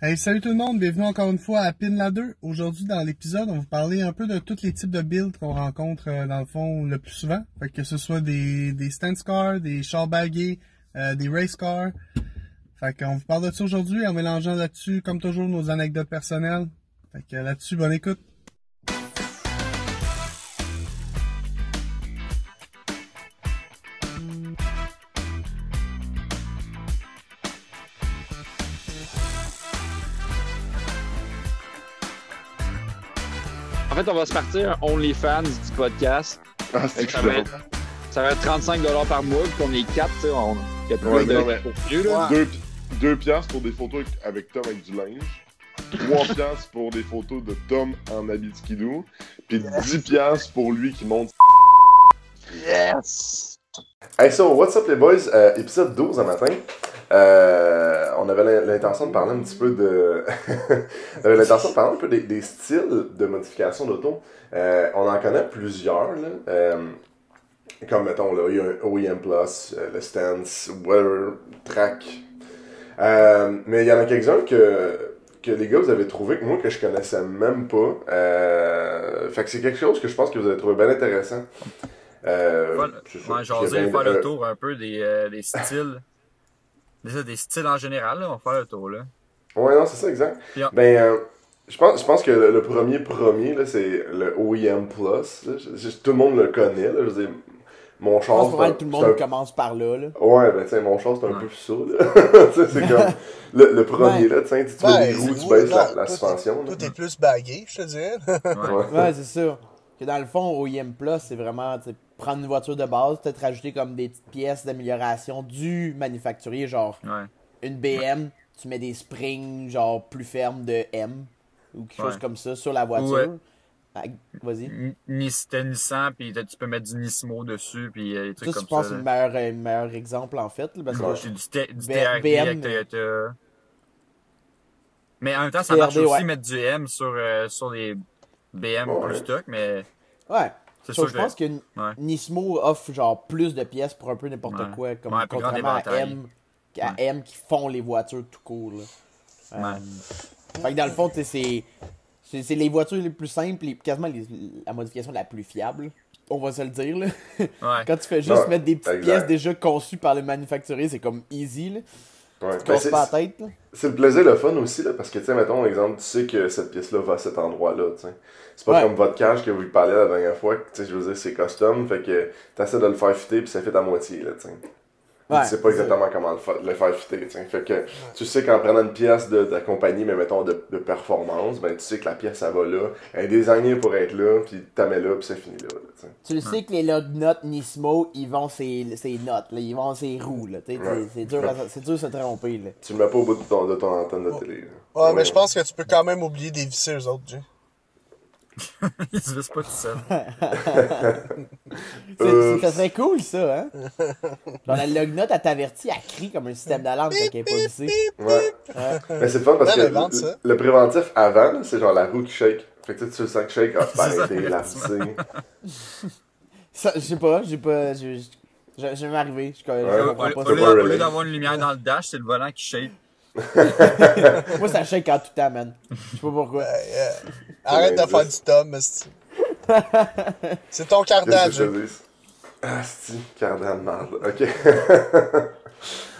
Hey, salut tout le monde, bienvenue encore une fois à Pin la 2. Aujourd'hui, dans l'épisode, on va vous parler un peu de tous les types de builds qu'on rencontre euh, dans le fond le plus souvent. Fait que ce soit des, des stance cars, des chars bagués, euh, des race cars. Fait qu'on vous parle de ça aujourd'hui en mélangeant là-dessus, comme toujours, nos anecdotes personnelles. Fait que là-dessus, bonne écoute. On va se partir un OnlyFans du podcast. Ah, c'est ça, va être, ça va être 35 par mois, puis on est 4, tu sais, on il y a plus Ouais, de vieux, là. Deux, deux piastres pour des photos avec- avec Tom avec du linge. 3 piastres pour des photos de Tom en habit de skidoo. Puis 10 piastres pour lui qui monte. Yes! Hey, so, what's up les boys? Euh, épisode 12 un matin. Euh, on avait l'in- l'intention de parler un petit peu de. l'intention de parler un peu des, des styles de modification d'auto. Euh, on en connaît plusieurs, là. Euh, comme mettons, là, il y a un OEM Plus, euh, le Stance, Weather Track. Mais il y en a quelques-uns que, que les gars vous avez trouvé que moi que je connaissais même pas. Fait que c'est quelque chose que je pense que vous avez trouvé bien intéressant. Euh, Voilà. Ouais, faire euh, le tour un peu des, des styles. Des styles en général, là, on va faire le tour, là. Ouais, non, c'est ça, exact. Ben, euh, je pense, je pense que le, le premier premier, là, c'est le OEM Plus. là. Je- je- tout le monde le connaît, là. Je veux dire, mon Je char, pense mal tout le monde un- commence par là. là. Ouais, ben, tu sais, mon char, c'est un Ouais. peu ça, c'est comme, le, le premier, Ouais. là, tu sais, tu Ben, mets les roues, tu baisses la, suspension, là. Tout est plus bagué, je te dirais. Ouais. C'est ça. Que dans le fond, OEM Plus, c'est vraiment prendre une voiture de base, peut-être rajouter comme des petites pièces d'amélioration du manufacturier, genre Ouais. une BM, tu mets des springs genre plus fermes de M ou quelque chose comme ça sur la voiture. Ouais. Ah, Vas-y. C'était Nissan, puis tu peux mettre du Nismo dessus, puis euh, des trucs Ça, comme je pense ça. que c'est le là. meilleur, le meilleur exemple en fait. parce que du, du BM, avec Toyota. Mais en même temps, ça marche aussi mettre du M sur, euh, sur les BM Ouais. plus stock, mais Ouais. c'est sûr je que... pense que Ouais. Nismo offre genre plus de pièces pour un peu n'importe Ouais. quoi, comme contrairement à. M, à M qui font les voitures tout court. Là. Euh, Ouais. Fait que dans le fond, tu sais, c'est c'est c'est les voitures les plus simples et quasiment les- la modification la plus fiable. On va se le dire là. Ouais. Quand tu fais juste Ouais, mettre des petites exact. pièces déjà conçues par le manufacturier, c'est comme easy là. Ouais. Tu Ben, pas la tête. C'est le plaisir, le fun aussi, là, parce que, tu sais, mettons, exemple, tu sais que cette pièce-là va à cet endroit-là, tu sais. C'est pas Ouais. comme votre cage que vous parliez la dernière fois, que, tu sais, je veux dire, c'est custom, fait que t'essaies de le faire fitter, puis ça fait à moitié, là, tu sais. Ouais, tu sais pas exactement comment le, fa- le faire fitter, tu sais. Fait que, tu sais qu'en prenant une pièce de, de la compagnie, mais mettons, de, de performance, ben, tu sais que la pièce, ça va là, elle est designée pour être là, puis t'as mets là, puis c'est fini là, là, tu sais. Tu le sais que les log notes Nismo, ils vont ces, ces notes là, ils vont ces roues là. tu Ouais. C'est c'est dur, à- c'est dur de se tromper là. Tu le mets pas au bout de ton, de ton antenne de télé, là. Ouais, mais je pense que tu peux quand même oublier des vissés, eux autres, Jay. Ils se vissent pas tout seul. C'est- Ça serait cool ça, hein? Genre la log note, elle t'avertit, elle crie comme un système d'alarme quand elle est pas vissée. Ouais. Mais c'est fun parce que le, préventif avant, c'est genre la roue qui shake. Fait que tu sais, tu le sens que shake, ah, tu peux C'est ça, arrêter, la effectivement. visser. Ça, je sais pas, j'ai pas. j'ai- j'ai- J'ai jamais arrivé. Je, je Ouais. Au, comprends au- pas au ça. lieu, pas au lieu relate. d'avoir une lumière dans le dash, c'est le volant qui shake. Moi, ça shake en tout temps, man. Je sais pas pourquoi. Euh, arrête de faire du Tom. C'est ton cardan? Ah, c'est cardan de merde. Ok.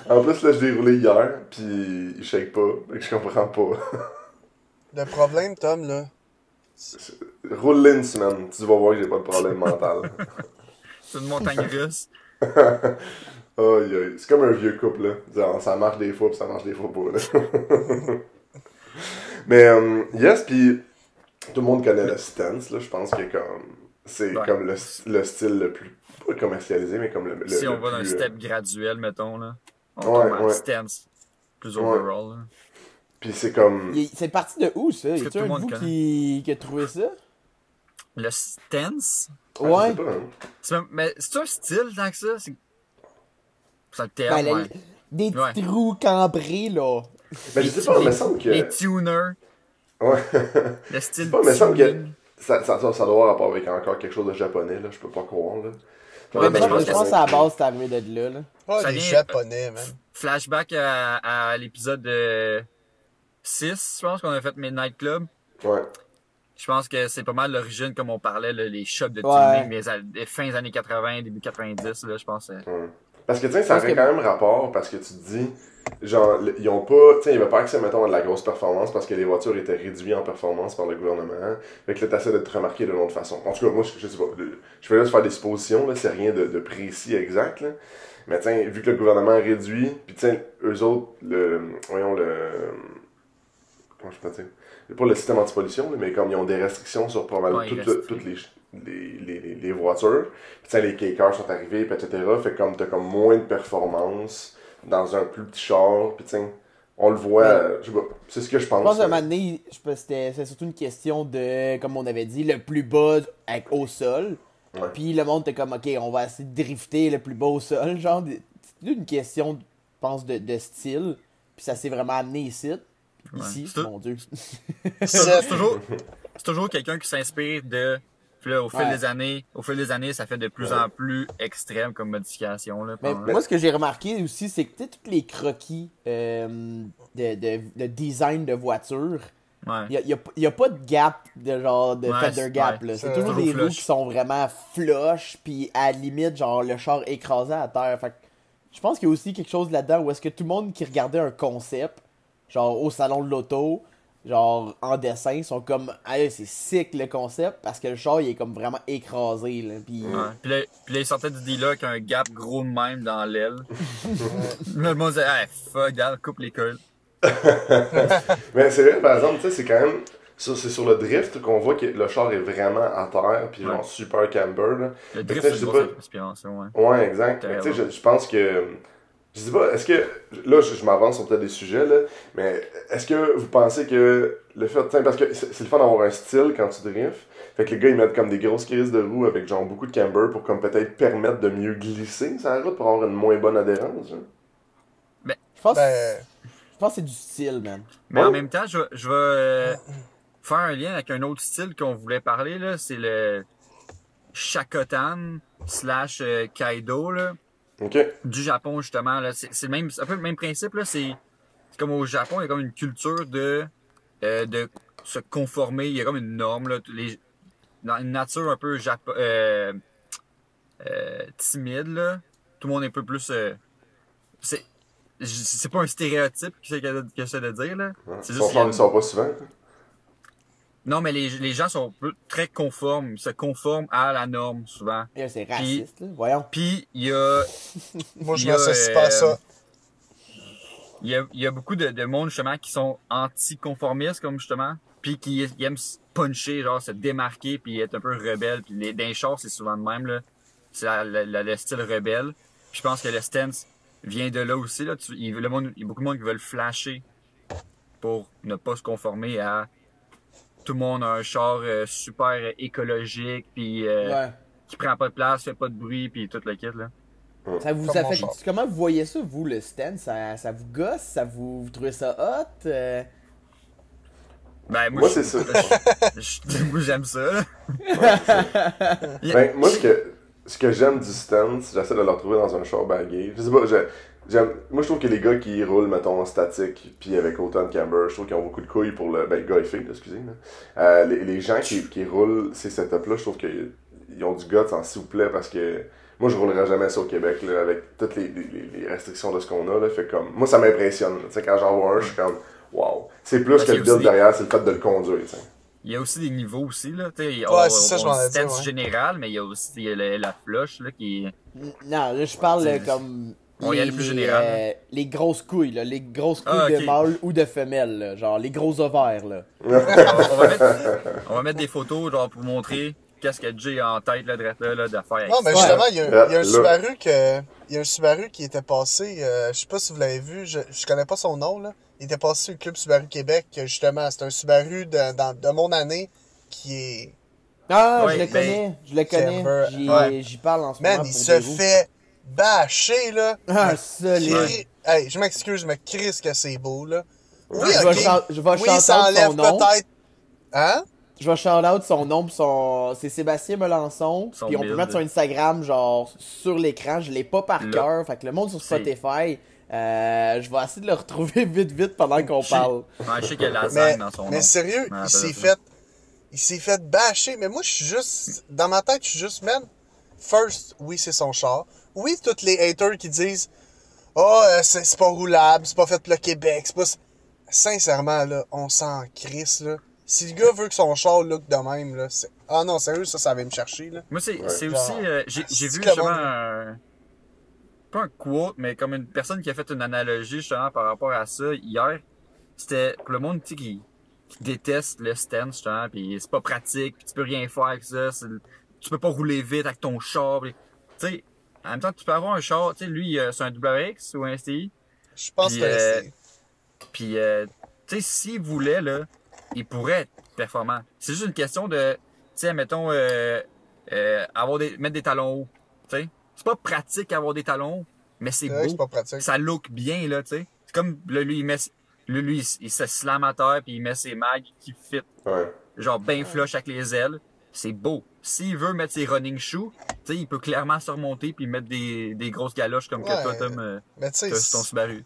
en plus, là, je l'ai roulé hier, puis il shake pas. Que je comprends pas. Le problème, Tom, là, Roule-le une semaine, tu vas voir que j'ai pas de problème mental. C'est une montagne russe. Aïe, aïe. C'est comme un vieux couple, là. Ça marche des fois, puis ça marche des fois pas, là. Mais, euh, yes, puis tout le monde connaît le stance, là. Je pense que comme... C'est Ouais. comme le, le style le plus... Pas commercialisé, mais comme le, le, si le on va dans un plus, euh, step graduel, mettons, là. On Ouais, tombe ouais. stance. Plus Ouais. overall, là. Puis c'est comme... C'est parti de où ça? Est-ce Y que a-tu tout le un de monde vous qui... qui a trouvé ça? Le stance? Ah, je Ouais. sais pas, hein. C'est même- Mais c'est un style tant que ça? C'est un terme, Ben, ouais. Des Ouais. petits roues cambrés, là. Mais je sais pas, il me semble que... Les tuners. Ouais. Le style pas, mais semble que- ça, ça, ça, ça doit avoir rapport avec encore quelque chose de japonais, là. Je peux pas croire, là. Ouais, mais je je pense pense que que à la base, c'est arrivé de là, là. oh, les japonais, man. Flashback à, à l'épisode de 6, je pense qu'on a fait Midnight Club. Ouais. Je pense que c'est pas mal l'origine, comme on parlait, là, les shops de Ouais. tuning, les, a- les fins des années 80, début 90, là, je pense. euh, Parce que, tu sais, ça aurait que- quand même rapport, parce que tu te dis, genre, ils ont pas, tu sais, il va pas accès, mettons, à de la grosse performance parce que les voitures étaient réduites en performance par le gouvernement. Fait que là, t'essaies de te remarquer d'une autre façon. En tout cas, moi, je, je sais pas, je vais juste faire des suppositions, là, c'est rien de, de précis, exact, là. Mais, sais, vu que le gouvernement réduit, puis, sais, eux autres, le, voyons, le, comment je peux dire, pas le système anti-pollution, là, mais comme ils ont des restrictions sur probablement Ouais, ils toutes les, les, les, les, les voitures. Puis, tu sais, les K-cars sont arrivés, puis etc. Fait comme t'as comme moins de performance dans un plus petit char. Puis, tu sais, on le voit, Ouais. je sais pas, c'est ce que je pense. Je pense qu'à un moment donné, je pense que c'était surtout une question de, comme on avait dit, le plus bas avec, au sol. Ouais. Puis le monde était comme, ok, on va essayer de drifter le plus bas au sol. Genre, c'est une question, je pense, de, de style. Puis ça s'est vraiment amené ici. Ici, C'est- mon dieu. C'est toujours- c'est toujours, c'est toujours quelqu'un qui s'inspire de. Puis là, au fil Ouais. des années, au fil des années, ça fait de plus en plus extrême comme modification. Là, Mais moi, ce que j'ai remarqué aussi, c'est que tu sais, tous les croquis euh, de, de, de design de voiture, Ouais. il n'y a, y a pas de gap, de genre de Ouais, feather c'est- gap. C'est toujours des roues qui sont vraiment flush, puis à la limite, genre le char écrasé à terre. Fait que je pense qu'il y a aussi quelque chose là-dedans où est-ce que tout le monde qui regardait un concept, genre au salon de l'auto, genre en dessin, sont comme, ah, c'est sick le concept, parce que le char il est comme vraiment écrasé. Là, puis... Ouais. Puis, là, puis là, il sortait du dealer avec un gap gros de même dans l'aile. Là, le monde disait, hey, fuck, regarde, coupe les cols. Mais c'est vrai, par exemple, tu sais, c'est quand même. C'est sur le drift qu'on voit que le char est vraiment à terre, puis genre super camber. Là. Le drift, c'est je une grosse inspiration, ouais. Ouais, exact. Mais tu sais, je, je pense que. Je sais pas, est-ce que. Là, je, je m'avance sur peut-être des sujets, là. Mais est-ce que vous pensez que le fait. Parce que c'est le fun d'avoir un style quand tu drifts. Fait que les gars, ils mettent comme des grosses crises de roues avec genre beaucoup de camber pour comme peut-être permettre de mieux glisser sur la route pour avoir une moins bonne adhérence. hein. Je pense, Ben, je pense que c'est du style, man. Mais Ouais. en même temps, je, vais- je vais euh, faire un lien avec un autre style qu'on voulait parler, là. C'est le Shakotan slash euh, Kaido, là. Du Japon justement là. C'est c'est le même c'est un peu le même principe là. C'est c'est comme au Japon il y a comme une culture de euh, de se conformer. Il y a comme une norme là. Les dans une nature un peu japo euh, euh, timide là tout le monde est un peu plus c'est pas un stéréotype que j'essaie de, dire là. Ouais. juste ils une- sort pas souvent. Non mais les, les gens sont très conformes ils se conforment à la norme souvent Et là, C'est raciste, là. Voyons. puis il y a moi, je m'associe pas à euh, ça. Il y a, il y a beaucoup de, de monde justement qui sont anticonformistes comme justement, puis qui ils aiment se puncher, genre se démarquer, puis être un peu rebelle. Puis les, chars, c'est souvent de même là. C'est la- la- la- le style rebelle. Puis je pense que le stance vient de là aussi là. Tu- il, le monde, il y a beaucoup de monde qui veulent flasher pour ne pas se conformer à tout le monde a un char euh, super écologique, puis euh, Ouais. qui prend pas de place, fait pas de bruit, puis tout le kit là. Ça vous fait, comment vous voyez ça, vous, le stand? Ça, ça vous gosse? Ça vous, vous trouvez ça hot? Euh, Ben moi, Moi, c'est ça. moi, j'aime ça. Ben, moi, ce que, ce que j'aime du stance, j'essaie de le retrouver dans un char bagué. Je sais pas, je- j'aime, moi, je trouve que les gars qui roulent, mettons, en statique, puis avec autant de camber, je trouve qu'ils ont beaucoup de couilles pour le. Ben, gars et filles, excusez. Là. Euh, les, les gens qui, qui roulent ces setups-là, je trouve qu'ils ils ont du guts, en s'il vous plaît, parce que. Moi, je roulerais jamais ça au Québec, là, avec toutes les, les- les restrictions de ce qu'on a, là. Fait comme. Moi, ça m'impressionne. Tu sais, quand j'en vois un, je suis comme. Wow. C'est plus Parce que le build derrière, c'est le fait de le conduire, tu sais. Il y a aussi des niveaux aussi, là. Ouais, c'est ça, je m'en ai dit, ouais. général, mais il y a aussi il y a la, la flush, là, qui non, là, je parle euh, comme. On y allait plus les, général, euh, les grosses couilles, là. Les grosses couilles Ah, de mâle ou de femelle, là. Genre, les gros ovaires, là. on, on va mettre, on va mettre des photos, genre, pour montrer qu'est-ce que Jay a en tête, là, là, là, d'affaire avec Non, mais justement, il y a, un- il y a un Là. Subaru que, il y a un Subaru qui était passé, euh, je sais pas si vous l'avez vu, je, je connais pas son nom, là. Il était passé le club Subaru Québec, justement, c'est un Subaru de, dans- de mon année qui est, Ah, Ouais, je le mais- connais. Je le connais. J'y ouais. parle en ce man, moment. il pour se fait bâcher, là. Ah, solide. Cri- Hey, je m'excuse, mais Chris que c'est beau, là. Oui, je vais, ok. chan- je vais Oui, chanter ça enlève son nom. peut-être. Hein? Je vais shout out son nom pis son. C'est Sébastien Melançon. Puis on peut mettre son Instagram genre sur l'écran. Je l'ai pas par Là. cœur. Fait que le monde sur Spotify, Euh, je vais essayer de le retrouver vite, vite pendant qu'on parle. Ouais, je sais qu'il y a de la Mais, dans son mais nom. sérieux, Ouais, il s'est fait. Il s'est fait bâcher. Mais moi, je suis juste. Dans ma tête, je suis juste, man. First, oui, c'est son char. Oui, tous les haters qui disent. Oh, euh, c'est pas roulable, c'est pas fait pour le Québec, c'est pas. Sincèrement, là, on s'en crisse, là. Si le gars veut que son char look de même, là, c'est. Ah non, sérieux, ça, ça va me chercher, là. Moi, c'est Ouais. aussi. euh, J'ai vu justement un. Pas un quote, mais comme une personne qui a fait une analogie justement par rapport à ça hier. C'était pour le monde tu sais, qui, qui déteste le stand justement, puis c'est pas pratique, puis tu peux rien faire avec ça. Tu peux pas rouler vite avec ton char. puis- Tu sais, en même temps, tu peux avoir un char. Tu sais, lui, euh, c'est un WX ou un STI. Je pense Puis, que euh, c'est. Puis, euh, tu sais, s'il voulait, là, il pourrait être performant. C'est juste une question de, tu sais, mettons, euh, euh, avoir des, mettre des talons hauts. Tu sais, c'est pas pratique avoir des talons hauts, mais c'est beau. c'est pas pratique. Ça look bien, là, tu sais. C'est comme, là, lui, il met, lui, lui, il, il se slam à terre, puis il met ses mags qui fit, Ouais. genre, bien flush avec les ailes. C'est beau. S'il veut mettre ses running shoes, tu sais, il peut clairement se remonter puis mettre des, des grosses galoches comme que Ouais. toi, Tom, euh, Mais tu sais. t'as sur ton c'est- Subaru.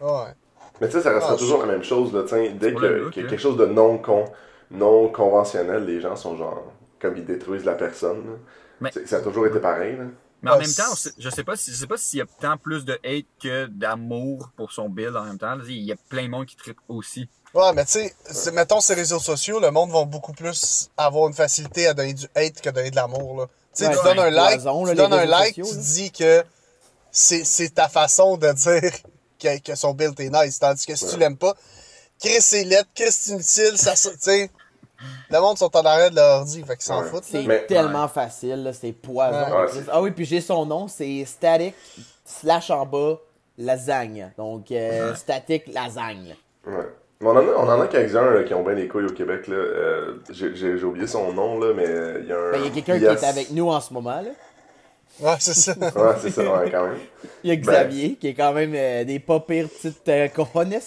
Ouais. Mais tu sais, ça restera Ah, toujours la même chose, là, dès que- look, qu'il y a là. quelque chose de non, con, non conventionnel, les gens sont genre, comme ils détruisent la personne. là. Mais- C'est- Ça a toujours été pareil. Là. Mais en même temps, je sais pas si je sais pas s'il y a tant plus de hate que d'amour pour son build en même temps. Il y a plein de monde qui tripe aussi. Ouais, mais tu sais, mettons ces réseaux sociaux, le monde va beaucoup plus avoir une facilité à donner du hate que donner de l'amour, là. Tu sais, Ouais, tu c'est donnes un like, cloison, là, tu donnes un like, sociaux, tu là. dis que c'est, c'est ta façon de dire que, que son build est nice. Tandis que si tu l'aimes pas, Chris c'est lettre, Chris c'est inutile, ça, tu sais. Le monde sont en arrêt de leur ordi, fait qu'ils s'en Ouais. foutent, C'est. Mais- tellement facile, là, c'est poison. Ouais. en Ouais, plus. c'est- ah oui, puis j'ai son nom, c'est Static slash en bas lasagne. Donc euh, Static lasagne. Ouais. Mais on en a, on en a quelques-uns là, qui ont bien les couilles au Québec. là. Euh, J'ai j'ai- j'ai oublié son nom, là, mais euh, il y a un. Ben, Il y a quelqu'un Yes. qui est avec nous en ce moment. Là. Ouais, c'est ça. Ouais, c'est ça, ouais, quand même. Il y a Xavier qui est quand même euh, des pas pires petites euh, cojones.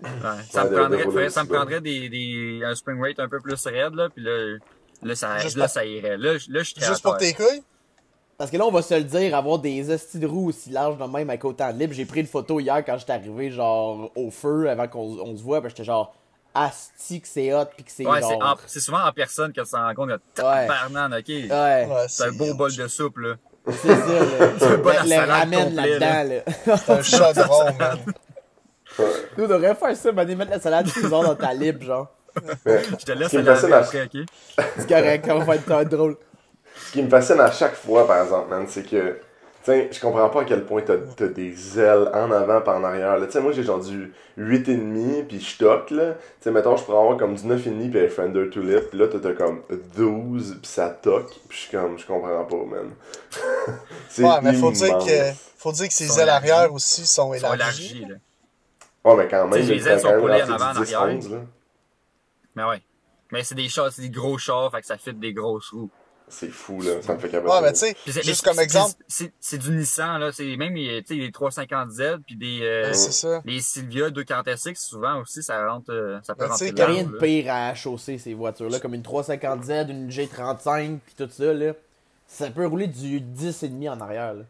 Ouais. Ça, Ouais, me de- prendrait, de rouler faudrait- ça me aussi, là. prendrait des, des, un spring rate un peu plus raide, là, puis là, là, ça, Juste là, pour- ça irait. Là, je- là je Juste pour tes couilles? Parce que là, on va se le dire, avoir des hosties de roues aussi larges de même avec autant de libre. J'ai pris une photo hier quand j'étais arrivé, genre, au feu, avant qu'on on se voit, puis j'étais genre, asti que c'est hot, puis que c'est Ouais, c'est, genre... en- c'est souvent en personne que tu te rends compte que tabarnan, ok. Ouais, Ouais, C'est un beau bol de soupe, là. c'est ça, là. le, le ramen complet, là-dedans, là. C'est un chaudron, man. Nous, on devrait faire ça, mais mettre la salade cuisson dans ta lip, genre. Je te laisse la après, ok? C'est correct, on va être drôle. Ce qui me fascine à chaque fois, par exemple, man, c'est que, tu je comprends pas à quel point t'as as des ailes en avant par en arrière. Tu sais, moi, j'ai genre du 8,5 puis je toque, là. Tu sais, mettons, je pourrais avoir comme du 9,5 puis un Fender Tulip, puis là, t'as t'as comme 12 puis ça toque, puis je suis comme, je comprends pas, man. c'est Ouais, mais faut dire que, faut dire que ses ailes arrière aussi sont élargies. là. Ouais, mais quand même, les il ailes sont collées en avant, en 10, arrière. 11, là. Mais ouais. Mais c'est des chars, c'est des gros chars, fait que ça fit des grosses roues. C'est fou, là. Ça me fait capoter. Ouais, mais tu sais, juste comme exemple, C'est, c'est du Nissan, là. C'est même, tu sais, les 350Z, puis des, euh, ouais, c'est ça. les Silvia 240SX, souvent aussi, ça rentre, euh, ça peut Ben, tu sais, rentrer Il y a rien de pire à chausser ces voitures-là, comme une 350Z, une G35, puis tout ça, là. Ça peut rouler du 10,5 en arrière, là.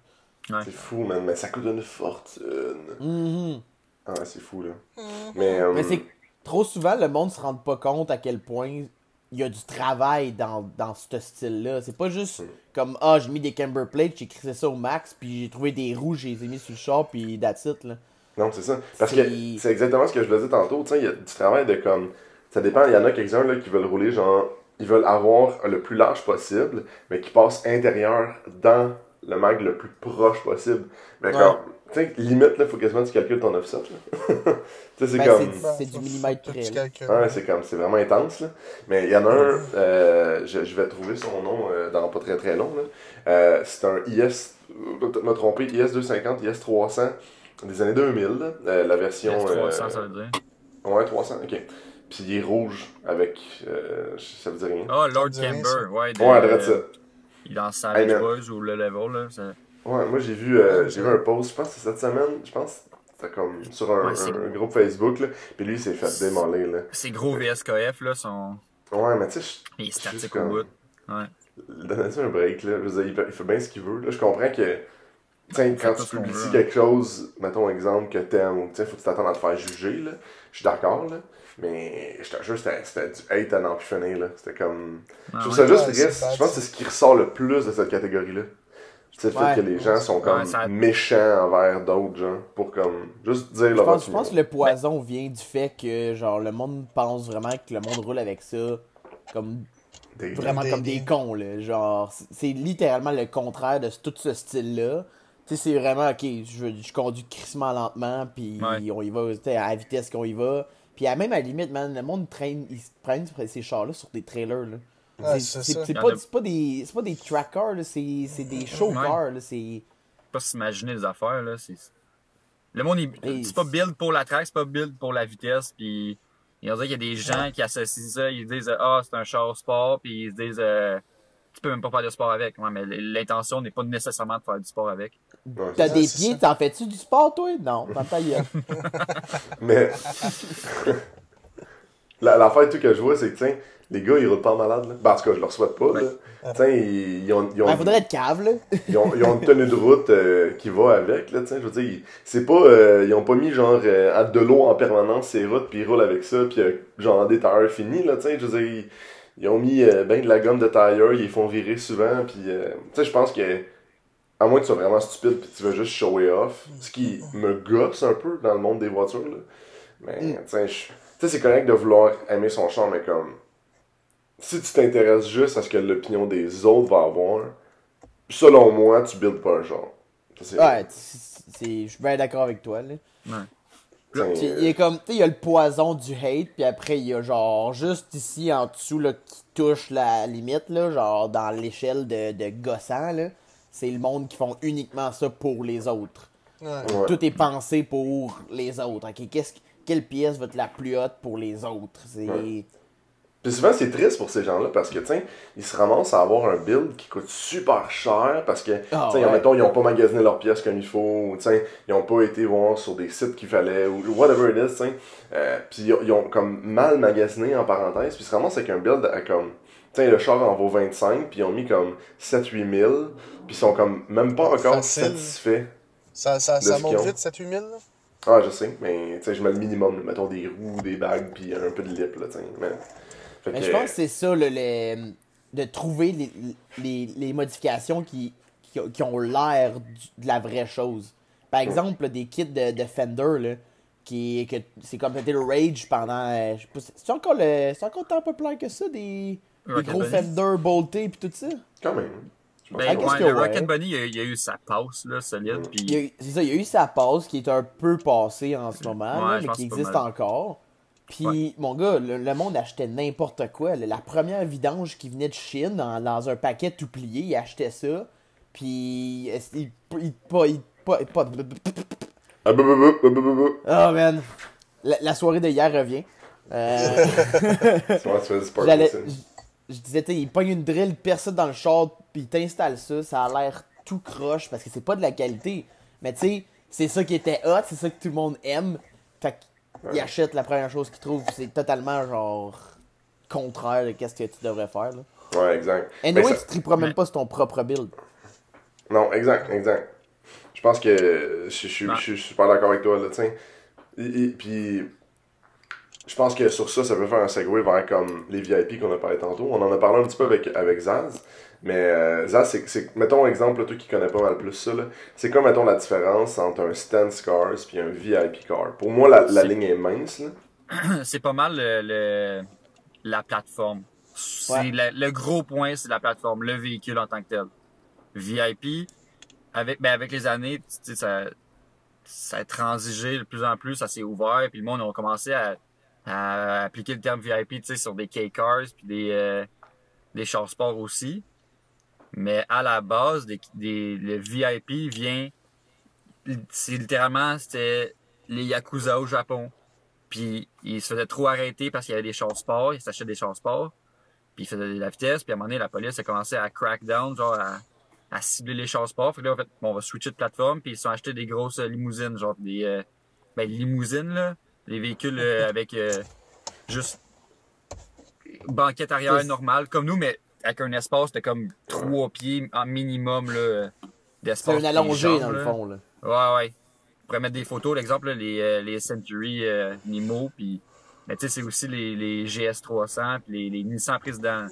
C'est fou, man. Mais ça coûte une fortune. Mhm. Ah, ouais, c'est fou, là. Mais, euh, Mais c'est que trop souvent, le monde se rend pas compte à quel point il y a du travail dans, dans ce style-là. C'est pas juste comme Ah, j'ai mis des camber plates, j'ai crissé ça au max, puis j'ai trouvé des roues, j'ai les ai mis sur le char, puis that's it, là. Non, c'est ça. Parce que c'est exactement ce que je le disais tantôt. Tu sais, il y a du travail de comme. Ça dépend, il y en a quelques-uns qui veulent rouler, genre. Ils veulent avoir le plus large possible, mais qui passent intérieur dans le mag le plus proche possible. Mais Ouais. Tu sais, limite, là, faut quasiment que tu calcules ton offset. là. tu sais, c'est Ben, comme. c'est- du millimètre près. Ouais, c'est comme, c'est vraiment intense, là. Mais il y en a un, euh, je, je vais trouver son nom euh, dans pas très très long, là. Euh, c'est un IS, je vais peut-être me tromper, IS250, IS300 des années 2000, là. Euh, la version... S300, euh, ça veut dire? Ouais, 300, ok. Puis il est rouge avec... euh, ça veut dire rien. Ah, Lord dit rien, Camber, ouais. de- Ouais, ça. Il est dans Savage. Boys ou le level, là. ça- Ouais, moi j'ai vu, euh, j'ai vu un post, je pense que c'est cette semaine, je pense c'était comme sur un, Ouais, c'est- un- un groupe Facebook, là. Puis lui, il s'est fait démolir, là. Ces gros VSKF, là, sont. Ouais, mais tu sais, je- Il est statique Juste au comme- bout. Ouais. Donnez-lui un break, là. Je veux dire, il fait, il fait bien ce qu'il veut. Là. Je comprends que T'sais, quand tu publies quelque chose, mettons exemple que t'aimes, ou t'sais, faut que tu t'attendes à te faire juger, là. Je suis d'accord, là. Mais je te jure, c'était c'était du hate à n'en plus finir, là. C'était comme. Ah je trouve ouais. ça juste Ouais, bad, Je pense que c'est ce qui ressort le plus de cette catégorie-là. C'est le Ouais. fait que les gens sont comme Ouais, ça- méchants envers d'autres gens pour comme juste dire leur pense, je pense que le poison vient du fait que genre le monde pense vraiment que le monde roule avec ça comme Des- vraiment Des- comme des cons là. Genre c'est- littéralement le contraire de tout ce style là. Tu sais c'est vraiment ok je, veux- je conduis crissement lentement puis Ouais. on y va tu sais, à la vitesse qu'on y va. Puis à même à la limite man le monde traîne ils prennent ces chars là sur des trailers là. Ouais, C'est- pas, des c'est pas des track cars là, c'est c'est des show Ouais. c'est pas s'imaginer les affaires, là. C'est... Le monde, il- c'est pas build pour la track, c'est pas build pour la vitesse, puis il y a qu'il y a des gens qui associent ça, ils disent ah c'est un char sport, puis ils se disent euh, tu peux même pas faire de sport avec. Ouais, mais l'intention n'est pas nécessairement de faire du sport avec. Ouais, T'as des pieds, t'en fais-tu du sport, toi? Non, dans ta. Mais. La- L'affaire tout que je vois, c'est que, tiens, les gars, ils roulent pas malade, là. Ben, en tout cas, je leur souhaite pas, là. Tiens, ils, ils ont, ils, ont, Ben, faudrait être cave, là. ils, ont, ils ont une tenue de route euh, qui va avec, là, tiens. Je veux dire, ils- c'est pas. euh, ils ont pas mis, genre, euh, à de l'eau en permanence ces routes, puis ils roulent avec ça, puis euh, genre, des tailleurs finis, là, tiens. Je veux dire, ils, ils ont mis euh, ben de la gomme de tailleur, ils les font virer souvent, puis, euh, je pense que. À moins que tu sois vraiment stupide puis tu veux juste show it off, ce qui me gosse un peu dans le monde des voitures, là. Mais, tu sais, je- tu sais, c'est correct de vouloir aimer son char, mais comme. Si tu t'intéresses juste à ce que l'opinion des autres va avoir, selon moi, tu builds pas un c'est- Ouais, je suis bien d'accord avec toi, là. Tu sais, Il y a comme, tu sais, il y a le poison du hate, puis après, il y a genre, juste ici, en dessous, là, qui touche la limite, là, genre, dans l'échelle de, de gossant, là. C'est le monde qui font uniquement ça pour les autres. Ouais. ouais. Tout est pensé pour les autres. Ok, qu'est-ce que- quelle pièce va être la plus haute pour les autres? C'est. Puis souvent, c'est triste pour ces gens-là parce que, sais, ils se ramassent à avoir un build qui coûte super cher parce que, Ah, ouais. mettons, ils ont pas magasiné leurs pièces comme il faut, ou, sais, ils ont pas été voir sur des sites qu'il fallait, ou whatever it is, sais. Euh, puis ils ont- ils ont comme mal magasiné, en parenthèse, puis ils se ramassent avec un build à comme, sais, le char en vaut 25, puis ils ont mis comme 7-8 000, puis ils sont comme même pas encore Facile. satisfaits. Ça, ça, ça ce monte vite, 7-8 000, là? Ah, je sais, mais, tu sais, je mets le minimum, mettons des roues, des bagues, puis un peu de lip, là. Mais, fait Mais que- je pense que c'est ça, le, le- de trouver les, les, les modifications qui, qui, qui ont l'air de la vraie chose. Par exemple, là, des kits de, de Fender, là, qui que c'est comme c'était le Rage pendant. euh, je sais pas, c'est encore le. C'est encore tant populaire que ça, des, des gros Bunny. Fender boltés pis tout ça? Quand même. Ben, ouais, le ouais. Rocket Bunny, il y a, il a eu sa passe, là, solide, Il a C'est ça, il y a eu sa pause qui est un peu passée en ce moment, Ouais, là, je mais qui existe encore. Puis, mon gars, le, le monde achetait n'importe quoi. La première vidange qui venait de Chine, dans, dans un paquet tout plié, il achetait ça. Puis, il, il, pas, il, Ah. Oh man, la, la soirée de hier revient. Euh, je disais, il pogne une drill, personne dans le char, puis il t'installe ça, ça a l'air tout croche parce que c'est pas de la qualité. Mais tu sais, c'est ça qui était hot, c'est ça que tout le monde aime. Fait qu'il achète la première chose qu'il trouve, c'est totalement genre contraire de qu'est-ce que tu devrais faire. Là. Ouais, exact. Et Mais anyway, ça- tu triperas même pas sur ton propre build. Non, exact, exact. Je pense que je, je, je, suis super d'accord avec toi, là, tiens. Et- et- Puis, je pense que sur ça, ça peut faire un segue vers comme les VIP qu'on a parlé tantôt. On en a parlé un petit peu avec, avec Zaz. Mais euh, Zaz, c'est- c'est, mettons un exemple, toi qui connais pas mal plus ça, là. c'est quoi, mettons, la différence entre un Stance Cars puis un VIP Car? Pour moi, la, la ligne est mince, là. c'est pas mal le, le- la plateforme. C'est Ouais. la- le gros point, c'est la plateforme, le véhicule en tant que tel. VIP, avec, ben avec les années, tu sais, ça, ça a transigé de plus en plus, ça s'est ouvert, puis le monde a commencé à, à appliquer le terme VIP, tu sais, sur des K-cars, puis des, euh, des chars sport aussi. Mais à la base, des, des, le VIP vient, c'est littéralement, c'était les Yakuza au Japon. Puis il se faisait trop arrêter parce qu'il y avait des chars sport, il s'achetait des chars sport, puis il faisait de la vitesse, puis à un moment donné, la police a commencé à crack down, genre à, à cibler les chars sport. Fait que là, en fait, bon, on va switcher de plateforme, puis ils se sont achetés des grosses limousines, genre des euh, ben, limousines, là, des véhicules euh, avec euh, juste banquette arrière normale, comme nous, mais avec un espace de comme trois pieds en minimum, là. d'espace. C'est un allongé, dans le fond, là. Ouais, ouais. On pourrait mettre des photos, l'exemple, là, les, euh, les Century euh, Nemo, puis mais tu sais, c'est aussi les, les GS300, puis les, les Nissan Président.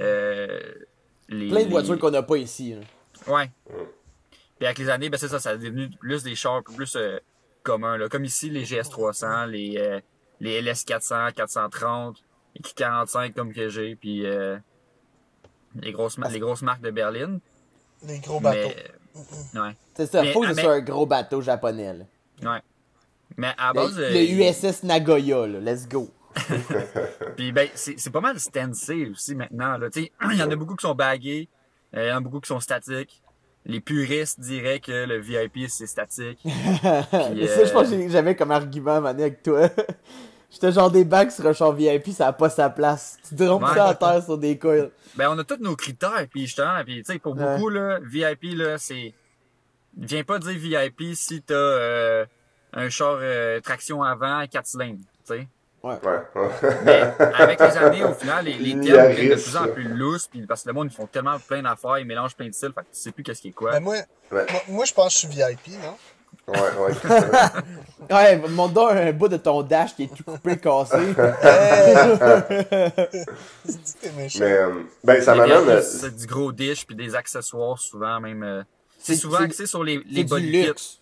Euh, les, Plein de les- voitures qu'on n'a pas ici. là. Ouais. Puis avec les années, ben c'est ça, ça a devenu plus des chars plus euh, communs. Là. Comme ici, les GS300, les, euh, les LS400, 430, les 45 comme que j'ai, puis euh, les, grosses, ma- les grosses marques de Berlin. Les gros bateaux. Mais, ouais. C'est ça, Mais- faut que ce mais- soit un gros bateau japonais, là. Ouais. Mais à Le, base. euh, le USS Nagoya, là. Let's go. Puis ben, c'est c'est pas mal stencé aussi maintenant. Là. Tu sais, Il y en a beaucoup qui sont bagués, euh, il y en a beaucoup qui sont statiques. Les puristes diraient que le VIP c'est statique. Puis, Mais ça, je pense euh, que j'avais comme argument, mané, avec toi. J'étais genre des bacs sur un char VIP, ça a pas sa place. Tu drompes Ouais. ça à terre sur des coils. Ben, on a tous nos critères, puis justement, puis tu sais, pour Ouais. beaucoup, là, VIP, là, c'est... Viens pas dire VIP si t'as euh, un char euh, traction avant, 4 cylindres, tu sais. Ouais. ouais. Mais avec les années, au final, les, les termes deviennent de plus en plus lousses, puis parce que le monde, ils font tellement plein d'affaires, ils mélangent plein de styles, fait que tu sais plus qu'est-ce qui est quoi. Ben, moi, Ouais. moi, moi, je pense que je suis VIP, non? Ouais, ouais. Ouais, montre donc un bout de ton dash qui est tout coupé, cassé. Méchant. Mais, euh, ben, ça m'amène. euh, C'est du gros dish, puis des accessoires, souvent, même... euh, c'est C'est- souvent c'est- axé sur les, C'est les du kits. luxe.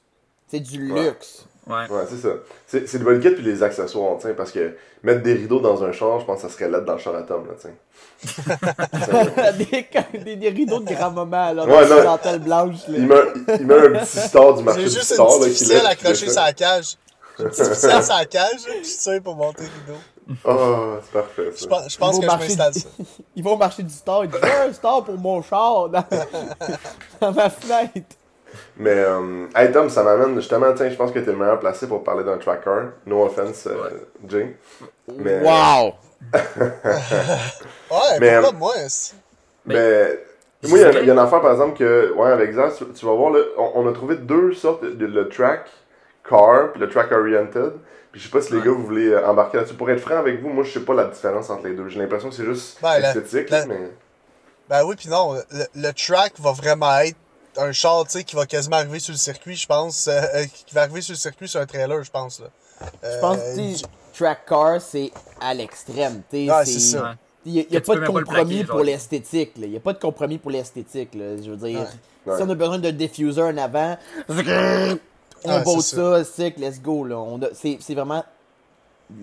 C'est du luxe. Ouais. Ouais, c'est ça. C'est c'est le body kit puis les accessoires, tu sais, parce que mettre des rideaux dans un char, je pense que ça serait l'aide dans le char à Tom, là, tu sais. des, des, des rideaux de grand-maman, là, Ouais, dans la dentelle blanche, là. Il met, il met un petit star du marché du juste star, une là, qui la cage. J'ai une petite ficelle sur la cage, je tire pour monter le rideau. Oh, c'est parfait, Je ça. pense, je pense Ils vont que je m'installe du- ça. Ils vont marcher du star. Ils disent un star pour mon char dans, dans ma fenêtre. Mais, euh, hey Tom, ça m'amène justement, tiens, je pense que t'es le meilleur placé pour parler d'un track car. No offense, euh, Jay. Mais, Wow! Ouais, Mais, pourquoi euh, moi? c'est- Mais, moi, il y, y a une affaire, par exemple, que, ouais, avec Zaz, tu, tu vas voir, là, on, on a trouvé deux sortes de, le track car puis le track oriented. Puis je sais pas si les Ouais. gars, vous voulez euh, embarquer là-dessus. Pour être franc avec vous, moi, je sais pas la différence entre les deux. J'ai l'impression que c'est juste la- esthétique, la- mais... Ben oui, puis non, le, le track va vraiment être un char, tu sais, qui va quasiment arriver sur le circuit, je pense. euh, euh, qui va arriver sur le circuit sur un trailer, je pense. Là. Je pense que sais, track car, c'est à l'extrême. c'est ça. Ouais. Il n'y a, tu pas de compromis pour l'esthétique. Il n'y a pas de compromis pour l'esthétique. là. Je veux dire, Ouais. si on a besoin d'un diffuser en avant, on Ouais, botte c'est ça, stick, let's go. là. On a- c'est vraiment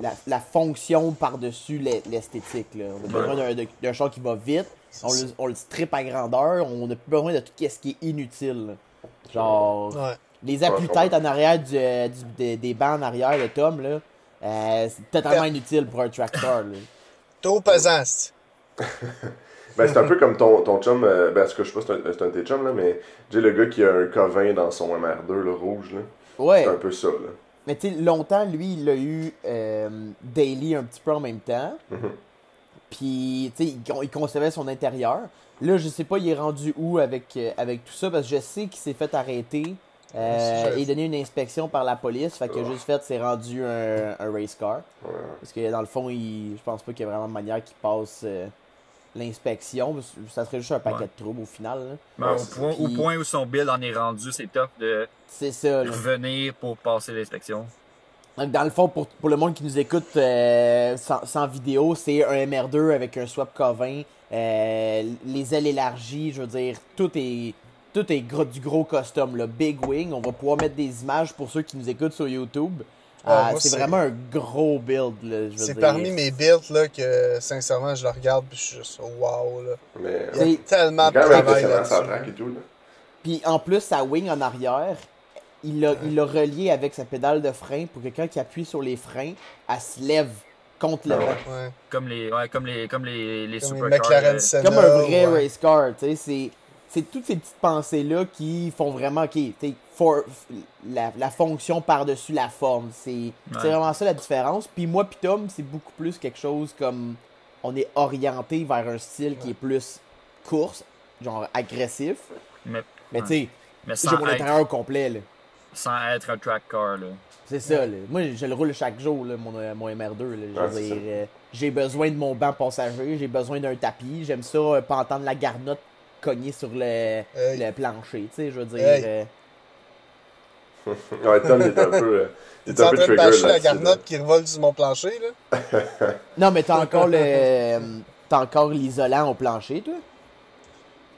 la, la fonction par-dessus l'e- l'esthétique. là. On a besoin d'un- char qui va vite, on le, on le strip à grandeur, on n'a plus besoin de tout ce qui est inutile. là. Genre, Ouais. les appuis-têtes en arrière du, euh, du- des, des bancs en arrière de Tom, là, euh, c'est totalement inutile pour un tracteur. Trop pesant, c'est- Ben, c'est un peu comme ton, ton chum, euh, ben, ce que je sais pas, c'est un, c'est un de tes chums, là, mais j'ai le gars qui a un K20 dans son MR2, le rouge, là. Ouais. C'est un peu ça, là. Mais tu sais, longtemps, lui, il l'a eu euh, daily un petit peu en même temps. Mhm. Puis, tu sais, il, con- il concevait son intérieur. Là, je sais pas, il est rendu où avec, euh, avec tout ça, parce que je sais qu'il s'est fait arrêter euh, c'est et donner une inspection par la police. Fait qu'il a juste fait, c'est rendu un, un race car. Ouais. Parce que dans le fond, il, je pense pas qu'il y a vraiment de manière qu'il passe euh, l'inspection. que Ça serait juste un paquet Ouais. de troubles au final. Ouais, au, point, au point où son build en est rendu, c'est top de C'est ça. là. revenir pour passer l'inspection. Donc, dans le fond, pour, pour le monde qui nous écoute euh, sans, sans vidéo, c'est un MR2 avec un swap K20, euh, les ailes élargies, je veux dire, tout est tout est gros, du gros custom, le Big Wing. On va pouvoir mettre des images pour ceux qui nous écoutent sur YouTube. Ah, Euh, c'est vraiment un gros build. Là, je veux C'est dire. parmi mes builds là, que, sincèrement, je le regarde puis je suis juste wow. Là. Mais, Il y a C'est- tellement de travail ça et tout, là. Puis en plus, sa wing en arrière, il l'a il l'a relié avec sa pédale de frein pour que quand il appuie sur les freins, elle se lève contre le Ah vent. Ouais. Comme les, ouais, comme les, comme les, les Comme les supercars. McLaren euh, Senna. comme un vrai ouais. race car, tu sais, c'est c'est toutes ces petites pensées là qui font vraiment ok, for- la, la fonction par-dessus la forme, c'est vraiment ça la différence. Puis moi puis Tom, c'est beaucoup plus quelque chose comme on est orienté vers un style qui est plus course, genre agressif, mais, mais Ouais. tu sais, mais j'ai mon être, intérieur au complet là. Sans être un track car. Là. C'est ça, là. Moi, je le roule chaque jour, là, mon, euh, mon MR2. Là. Je Ouais, veux c'est dire, euh, j'ai besoin de mon banc passager, j'ai besoin d'un tapis. J'aime ça, euh, pas entendre la garnotte cogner sur le, Hey. le plancher, tu sais, je veux dire. Hey. euh, Ouais, Tom, il est un peu. euh, T'es un peu train de trigger bâcher la garnotte qui revole sur mon plancher, là? Non, mais t'as encore le. T'as encore l'isolant au plancher, toi?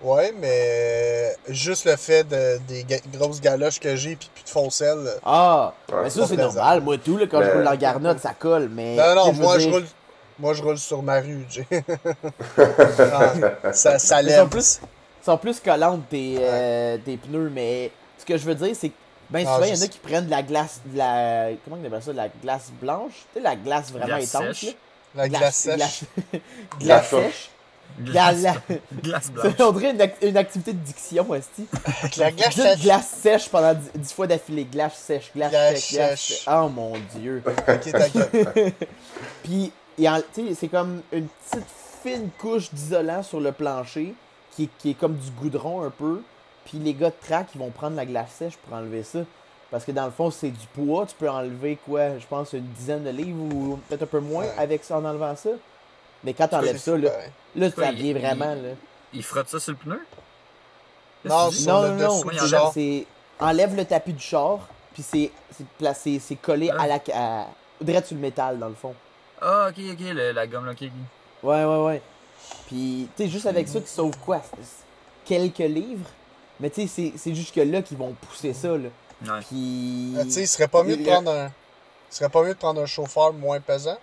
Ouais, mais juste le fait de, des ga- grosses galoches que j'ai pis plus de foncelles. Ah! Ouais, mais ça, c'est normal. Moi, tout, là, quand je roule en garnotte, ça colle. Mais. Non, non, je moi je roule. Moi je roule sur ma rue, Jay. Ah, ça, ça Ils sont lève. plus, sont plus collantes tes, euh, tes pneus, mais ce que je veux dire, c'est que ben Ah, souvent, il y en a qui prennent de la glace, de la, comment on appelle ça, de la glace blanche, tu sais, la glace vraiment Glace intense, sèche. là. La glace sèche. Glace, glace Glace sèche. Glace, glace blanche. On dirait une, ac- une activité de diction, aussi. Avec la glace sèche. glace sèche pendant 10, 10 fois d'affilée. Glace sèche, glace, Glace sèche, glace sèche. Oh mon dieu. Ok, ta gueule. Puis, c'est comme une petite fine couche d'isolant sur le plancher qui, est- qui est comme du goudron un peu. Puis les gars de track, ils vont prendre la glace sèche pour enlever ça. Parce que dans le fond, c'est du poids. Tu peux enlever quoi? Je pense une dizaine de livres ou peut-être un peu moins Ouais. avec ça en enlevant ça. Mais quand t'enlèves ça, là, là ça vraiment. Là. Il frotte ça sur le pneu? Non, Non, non, non. c'est char. genre, c'est. Enlève le tapis du char, puis c'est c'est placé, c'est collé Ah. à la. À, direct sur le métal, dans le fond. Ah, ok, ok, le- la gomme, là, ok, ok. Ouais, ouais, ouais. Puis, tu sais, juste avec ça, tu sauves quoi? Quelques livres? Mais tu sais, c'est- jusque-là qu'ils vont pousser ça, là. Ouais. Puis. Tu sais, il serait pas mieux de prendre un. Il serait pas mieux de prendre un chauffeur moins pesant?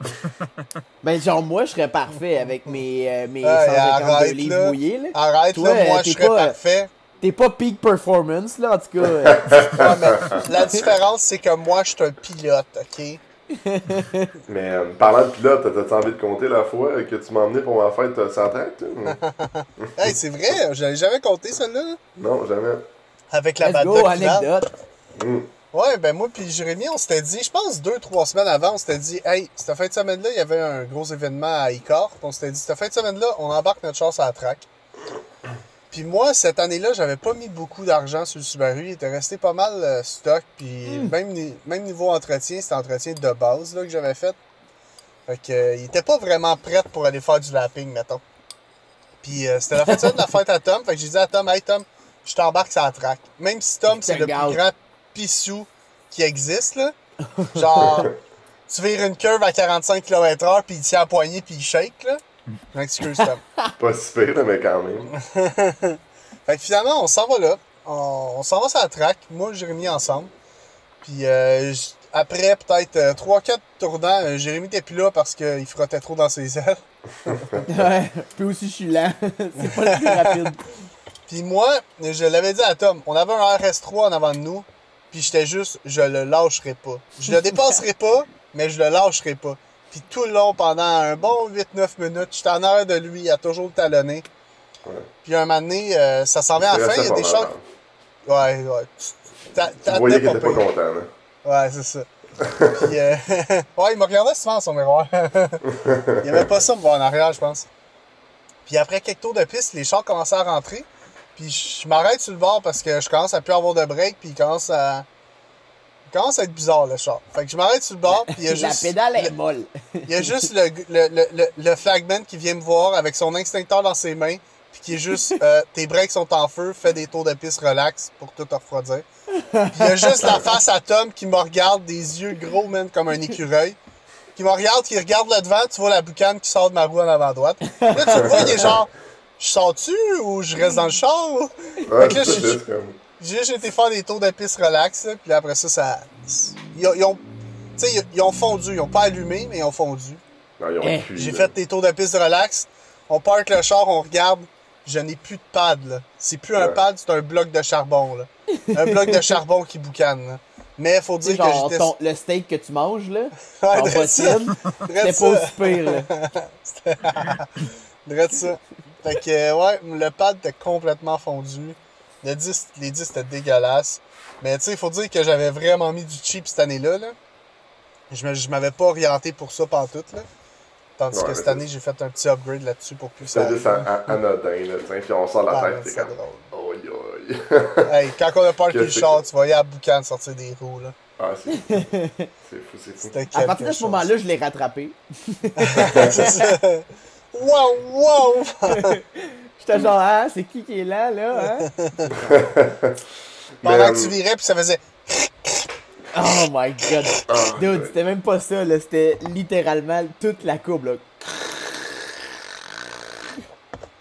Ben, genre, moi, je serais parfait avec mes, euh, mes Hey, 152 arrête, livres là. mouillés, là. Arrête, Toi, là, moi, euh, je t'es serais pas- parfait. T'es pas peak performance, là, en tout cas. euh. Ouais, mais la différence, c'est que moi, je suis un pilote, ok? Mais euh, parlant de pilote, t'as-tu envie de compter la fois que tu m'as emmené pour ma fête euh, sans track, toi? Hey, c'est vrai, j'avais jamais compté celle-là. Non, jamais. Avec la Let's bad go, anecdote. Hmm. Ouais, ben moi puis Jérémy, on s'était dit, je pense deux, trois semaines avant, on s'était dit, hey, cette fin de semaine-là, il y avait un gros événement à Icar. On s'était dit, cette fin de semaine-là, on embarque notre chance à la track. Puis moi, cette année-là, j'avais pas mis beaucoup d'argent sur le Subaru. Il était resté pas mal euh, stock. Puis même, ni- même niveau entretien, c'était entretien de base là, que j'avais fait. Fait que, euh, il était pas vraiment prêt pour aller faire du lapping, mettons. Puis euh, c'était la fin de la fête à Tom. Fait que j'ai dit à Tom, hey Tom, je t'embarque sur la track. Même si Tom, c'est le plus grand pissou qui existe, là. Genre, tu vires une curve à 45 km/h, puis il tient à poignée, puis il shake, là. Je m'excuse, Tom. Pas si pire, mais quand même. Fait que finalement, on s'en va là. On, on s'en va sur la track. Moi, Jérémy, ensemble. Puis euh, après peut-être 3-4 tournants, euh, Jérémy n'était plus là parce qu'il frottait trop dans ses ailes. Ouais. Puis aussi, je suis lent. c'est pas le plus rapide. Puis moi, je l'avais dit à Tom, on avait un RS3 en avant de nous. Puis j'étais juste, je le lâcherai pas. Je le dépasserai pas, mais je le lâcherai pas. Puis tout le long, pendant un bon 8-9 minutes, j'étais en arrière de lui, il a toujours talonné. Ouais. Puis un moment donné, euh, ça s'en vient à la fin, il y a des choses. Ouais, ouais. Tu- Tu voyais qu'il était pas content, là. Ouais, c'est ça. Puis, euh, ouais, il me regardait souvent son miroir. il avait pas ça me voir en arrière, je pense. Puis après quelques tours de piste, les chars commençaient à rentrer. Puis je m'arrête sur le bord parce que je commence à plus avoir de break. Puis il commence à. Il commence à être bizarre, le char. Fait que je m'arrête sur le bord. Puis il y a La juste. pédale est le- molle. il y a juste le, le, le, le, le flagman qui vient me voir avec son extincteur dans ses mains. Puis qui est juste. euh, tes breaks sont en feu, fais des tours de piste relax pour tout refroidir. Puis il y a juste la face à Tom qui me regarde, des yeux gros, man, comme un écureuil. Qui me regarde, qui regarde le devant, tu vois la boucane qui sort de ma roue en avant droite. Là, tu le vois, il est genre. Je sors-tu ou je reste dans le char? Ouais, Fait que là. J'ai juste été faire des tours de piste relax, là, puis là, après ça, ça. Ils ont, ils ont- tu sais, ils- ils ont fondu. Ils ont pas allumé, mais ils ont fondu. Non, ils ont Eh, J'ai fait des tours de piste relax. On parque le char, on regarde. Je n'ai plus de pad, là. C'est plus un pad, c'est un bloc de charbon, là. Un bloc de charbon qui boucane, là. Mais faut dire que genre, j'étais. ton- le steak que tu manges, là, Ouais, en c'était pas aussi pire, là. drette ça. Fait que, ouais, le pad était complètement fondu. Le 10, les 10 c'était dégueulasse. Mais tu sais, il faut dire que j'avais vraiment mis du cheap cette année-là, là. Je m'avais pas orienté pour ça pantoute, là. Tandis Ouais, que cette année, j'ai fait un petit upgrade là-dessus pour plus ça. C'est juste an- an- anodin, là, puis on sort la Ouais, tête, c'est comme. drôle. Aïe, aïe. Hey, quand on a parké le Qu'est-ce char, que- tu voyais à boucan sortir des roues, là. Ah, c'est fou. C'est fou, c'est fou. À partir de ce moment-là, je l'ai rattrapé. C'est ça. Wow, wow! J'étais genre, ah, c'est qui qui est là, là, hein? Pendant Mais, que tu euh, virais, puis ça faisait. Oh my god. Ah, Dude, ouais. c'était même pas ça, là. C'était littéralement toute la courbe, là.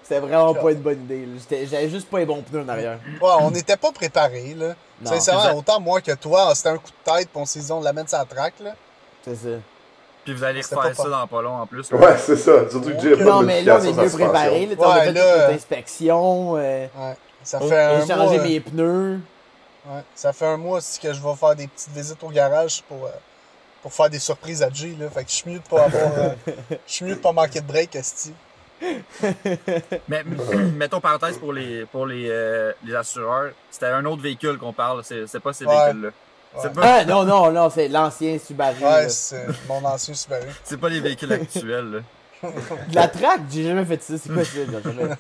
C'était vraiment pas une bonne idée, J'avais juste pas les bons pneus en arrière. Ouais, on n'était pas préparés, là. Non. Sincèrement, autant moi que toi, c'était un coup de tête, puis on s'est dit, on la met sur la track, là. C'est ça. Puis vous allez refaire ça dans pas long en plus. Ouais, c'est ça. Surtout que j'ai pas Non, mais là, on est mieux préparé, on a fait toute l'inspection. Euh, Ouais. Ça fait un changé mes pneus. ouais, Ça fait un mois aussi que je vais faire des petites visites au garage pour, euh, pour faire des surprises à Jay, là. Fait que je suis mieux de pas avoir. euh, Je suis mieux de pas manquer de break, Esti. Mais mettons parenthèse pour les pour les, euh, les assureurs, c'était un autre véhicule qu'on parle, c'est c'est pas ces Ouais. véhicules-là. Ouais. pas, Ah, non, non, non, c'est l'ancien Subaru. Ouais, c'est mon ancien Subaru. c'est pas les véhicules actuels. Là. De la track, j'ai jamais fait ça. C'est quoi ça? jamais-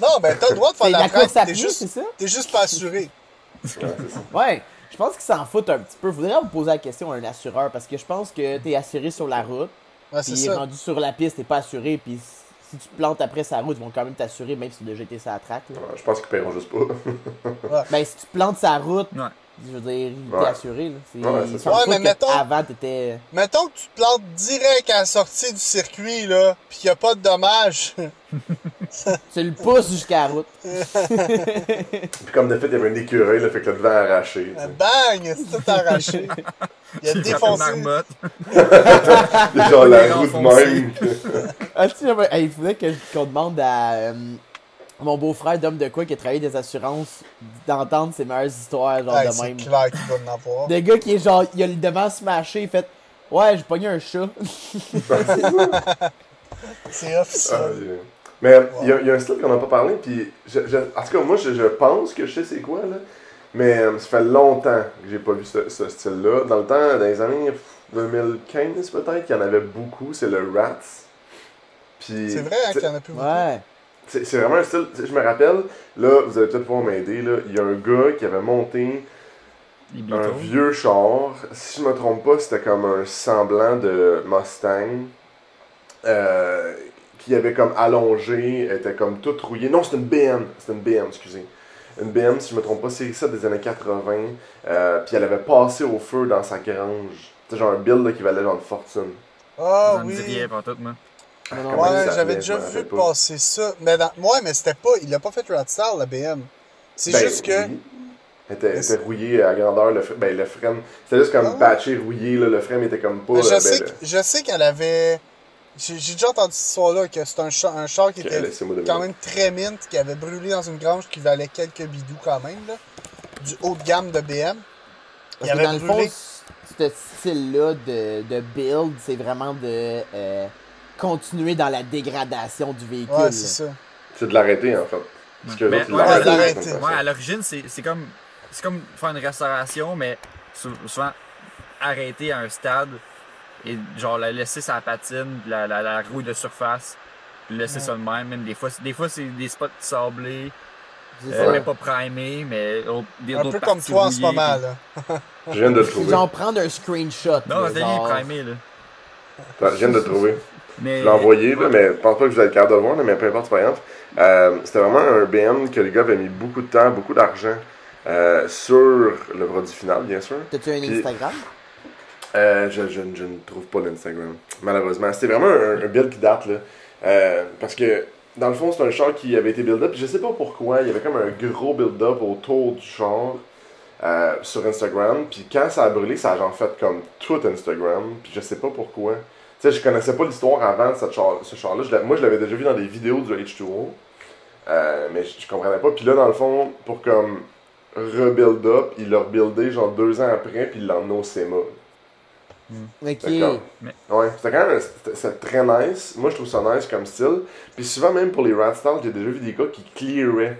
Non, ben t'as le droit de faire la, la à t'es juste, c'est ça? t'es juste pas assuré. Ouais, je pense qu'ils s'en foutent un petit peu. Faudrait vous poser la question à un assureur parce que je pense que t'es assuré sur la route, Ouais, c'est puis rendu sur la piste, t'es pas assuré, puis si tu te plantes après sa route, ils vont quand même t'assurer, même si tu as déjà été sur la. Ouais, Je pense qu'ils paieront juste pas. Ben, si tu plantes sa route, Ouais. Je veux dire, t'es Ouais. assuré. Là. C'est, Ouais, c'est mais mettons- Avant, t'étais. Mettons que tu te plantes direct à la sortie du circuit, là, pis qu'il y a pas de dommages. Tu le pousses jusqu'à la route. Puis comme de fait, il y avait un écureuil, là, fait que le devant arraché. sais. Bang! C'est tout arraché. Il a défoncé. genre la enfoncés. même. Ah, tu sais, il faudrait que- qu'on demande à euh, mon beau-frère d'homme de quoi qui a travaillé des assurances d'entendre ses meilleures histoires, genre de c'est même. clair qu'il va en avoir. De gars qui est genre, il a le devant smashé, il fait Ouais, j'ai pogné un chat. C'est officiel. Ah, yeah. Mais il y, a- il y a un style qu'on n'a pas parlé, puis je, je- en tout cas, moi, je, je pense que je sais c'est quoi, là. Mais euh, ça fait longtemps que j'ai pas vu ce, ce style-là. Dans le temps, dans les années pff, 2015, peut-être, qu'il y en avait beaucoup, c'est le Rats. Puis, C'est vrai hein, c'est- qu'il y en a plus beaucoup. Ouais. C'est c'est vraiment un style. Je me rappelle, là, vous allez peut-être pouvoir m'aider, là. Il y a un gars qui avait monté un vieux char. Si je me trompe pas, c'était comme un semblant de Mustang. Euh, qui avait comme allongé, était comme toute rouillée. Non, c'était une BM. C'était une BM, excusez. Une BM, si je me trompe pas, c'est ça des années 80. Euh, puis elle avait passé au feu dans sa grange. C'est genre un build là, qui valait genre une fortune. Ah Ça me dit rien oui. pas tout, moi. Non, Ouais, j'avais déjà vu passer ça. Mais dans... Ouais, mais c'était pas. Il a pas fait Radstar, la BM. C'est Ben, juste que. oui. Elle était, rouillée à grandeur. Le, fre- ben, le frame. C'était juste comme Ah patché, rouillé. Là, le frame était comme pas. Mais je euh, sais, ben, que- je sais qu'elle avait. J'ai déjà entendu cette histoire-là, que c'est un char, un char qui était quand même très mint, qui avait brûlé dans une grange qui valait quelques bidous quand même, là. Du haut de gamme de BM. Il Parce que avait dans le fond, ce style-là de, de build, c'est vraiment de euh, continuer dans la dégradation du véhicule. Ouais, c'est ça. C'est de l'arrêter, en fait. Parce que Mais- ouais, l'arrêter. Ouais, à l'origine, c'est c'est comme, c'est comme faire une restauration, mais sou- souvent arrêter à un stade et genre la laisser sa patine, la, la, la rouille de surface, puis laisser ça de même. Même des fois, c'est- des fois c'est des spots sablés, C'est euh, mais pas primés, mais des Un autres peu comme toi en ce moment, puis- là. Je viens de le C'est trouver. genre prendre un screenshot. Non, genre- bien primé, là. Je viens de le trouver. Mais, Je l'ai envoyé, là, mais je pense pas que vous allez être capable de le voir, là, mais peu importe, c'est pas grave. Euh, C'était vraiment un BM que les gars avaient mis beaucoup de temps, beaucoup d'argent euh, sur le produit final, bien sûr. T'as-tu un Puis- Instagram? Euh, je, je, je ne trouve pas l'Instagram, malheureusement. C'était vraiment un, un build qui date, là. Euh, parce que, dans le fond, c'est un char qui avait été build-up. Je sais pas pourquoi, il y avait comme un gros build-up autour du char euh, sur Instagram. Puis quand ça a brûlé, ça a genre fait comme tout Instagram. Puis je sais pas pourquoi. Sais, je connaissais pas l'histoire avant de cette char, ce char-là. Moi, je l'avais déjà vu dans des vidéos du H2O. Euh, mais je, je comprenais pas. Puis là, dans le fond, pour comme rebuild up, il l'a rebuildé genre deux ans après, puis il l'a emmené au SEMA. Ok. D'accord. Ouais, c'était quand même très nice. Moi, je trouve ça nice comme style. Puis souvent, même pour les rat stalls, j'ai déjà vu des gars qui clearaient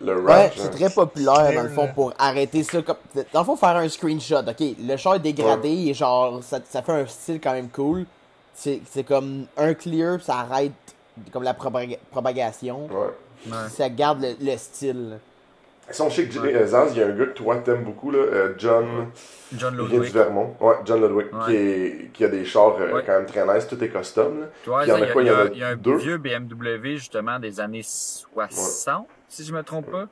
le rat. Ouais, c'est très populaire dans le fond pour arrêter ça. Comme... Dans le fond, faire un screenshot. Ok, le char est dégradé et genre, ça, ça fait un style quand même cool. C'est c'est comme un clear, ça arrête comme la propaga- propagation. Ouais. Ouais. Ça garde le, le style. Ils sont chic. euh, Zaz, il y a un gars que toi t'aimes beaucoup, là, euh, John. John Il vient du Ludwig. Vermont. Ouais, John Ludwig, Ouais. qui, est, qui a des chars euh, Ouais. quand même très nice, tout est custom. Là. Il y en a il y a, quoi, il y a- il y en a il y a un deux? vieux BMW, justement, des années 60, si je me trompe pas.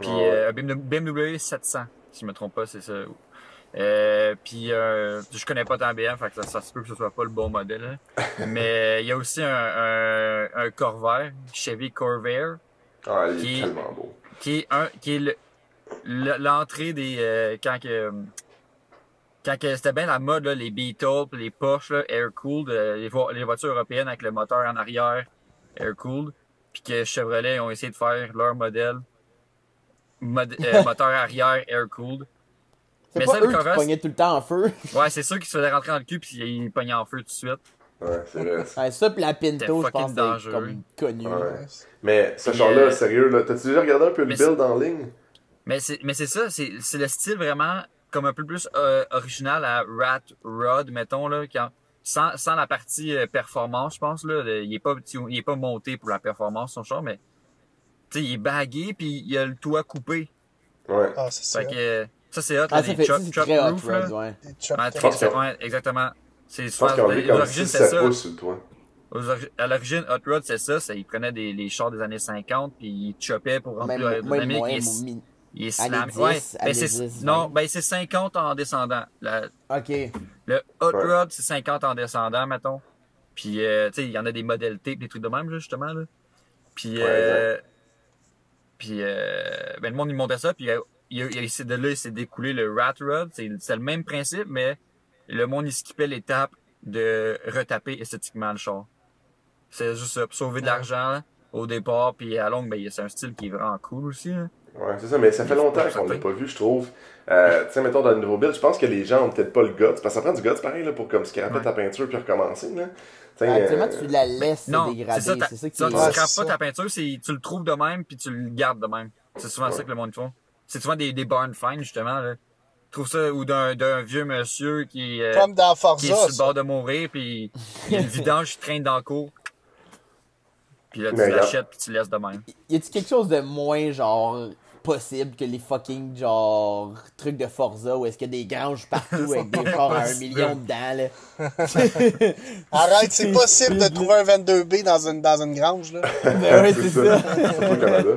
Puis Ouais. euh, un BMW 700, si je me trompe pas, c'est ça. Euh, puis euh, je connais pas tant BM, fait que ça, ça se peut que ce soit pas le bon modèle. hein. Mais il y a aussi un, un, un Corvair, Chevy Corvair, Ah, il est Qui- tellement beau. qui est un qui est le- le- l'entrée des euh, quand que quand que c'était bien la mode là, les Beatles les Porsche là, air cooled euh, les, vo- les voitures européennes avec le moteur en arrière air cooled puis que Chevrolet ont essayé de faire leur modèle mod- euh, moteur arrière air cooled C'est Mais pas ça, le eux qui pognaient tout le temps en feu. ouais c'est sûr qu'ils se faisaient rentrer dans le cul puis ils pognaient en feu tout de suite Ouais, c'est vrai. Ouais, ça, pis la Pinto, je pense, c'est dangereux. comme connu. Ouais. Mais ce Puis, char-là, euh, sérieux, là, t'as-tu déjà regardé un peu le build en ligne? Mais c'est mais c'est ça, c'est c'est le style vraiment comme un peu plus euh, original à Rat Rod, mettons là, quand, sans, sans la partie euh, performance, je pense là, il est pas il est pas monté pour la performance son char, mais tu sais, il est bagué puis il a le toit coupé. Ouais. Ah, c'est ça. Fait que euh, ça c'est hot, Ah, là, ça ça, truck très hot roof, rod, là. ouais. Trucks Ouais, exactement. C'est Je pense souvent l'origine c'est 6-7 ça. À l'origine, Hot Rod, c'est ça, c'est, ils prenaient des, les chars des années 50 puis ils choppaient pour remplir même l'aérodynamique. Il est- mon mi- il est années slam. 10, Ouais, ben c'est, 10, non, 20. ben c'est 50 en descendant. La- Ok. Le Hot Ouais. Rod, c'est 50 en descendant, mettons. Puis, euh, tu sais, il y en a des modèles type, des trucs de même, justement, là. Puis, Ouais, euh, puis euh, ben, le monde, il montait ça, puis euh, il, il, il, s'est- de là, il s'est découlé le Rat Rod. C'est c'est le même principe, mais le monde, il skippait l'étape de retaper esthétiquement le char. C'est juste ça, pour sauver de l'argent au départ, puis à longue, ben, c'est un style qui est vraiment cool aussi, là. Ouais, c'est ça, mais ça fait longtemps qu'on l'a pas vu, je trouve. Euh, tu sais, mettons, dans le nouveau build, je pense que les gens ont peut-être pas le guts, parce que ça prend du guts, pareil, là, pour comme scraper Ouais. ta peinture puis recommencer, là. Tu sais, Actuellement, euh, tu la laisses Non, se c'est dégrader. ça, C'est ça qui tu. Ouais, scrapes c'est pas ça. ta peinture, c'est, tu le trouves de même puis tu le gardes de même. C'est souvent ça que le monde font. C'est souvent des, des barn finds, justement, là. Tu trouves ça, ou d'un, d'un vieux monsieur qui, euh, Comme dans qui est Forza. sur le ça. bord de mourir puis il y a une vidange qui traîne dans le cours. Puis là, tu l'achètes puis tu laisses de même. Y a-tu quelque chose de moins, genre, possible que les fucking, genre, trucs de Forza où est-ce qu'il y a des granges partout avec des chars à un million dedans, là? Arrête, c'est possible de trouver un 22B dans une, dans une grange, là. Ben ouais, c'est ça. ça. Surtout au Canada.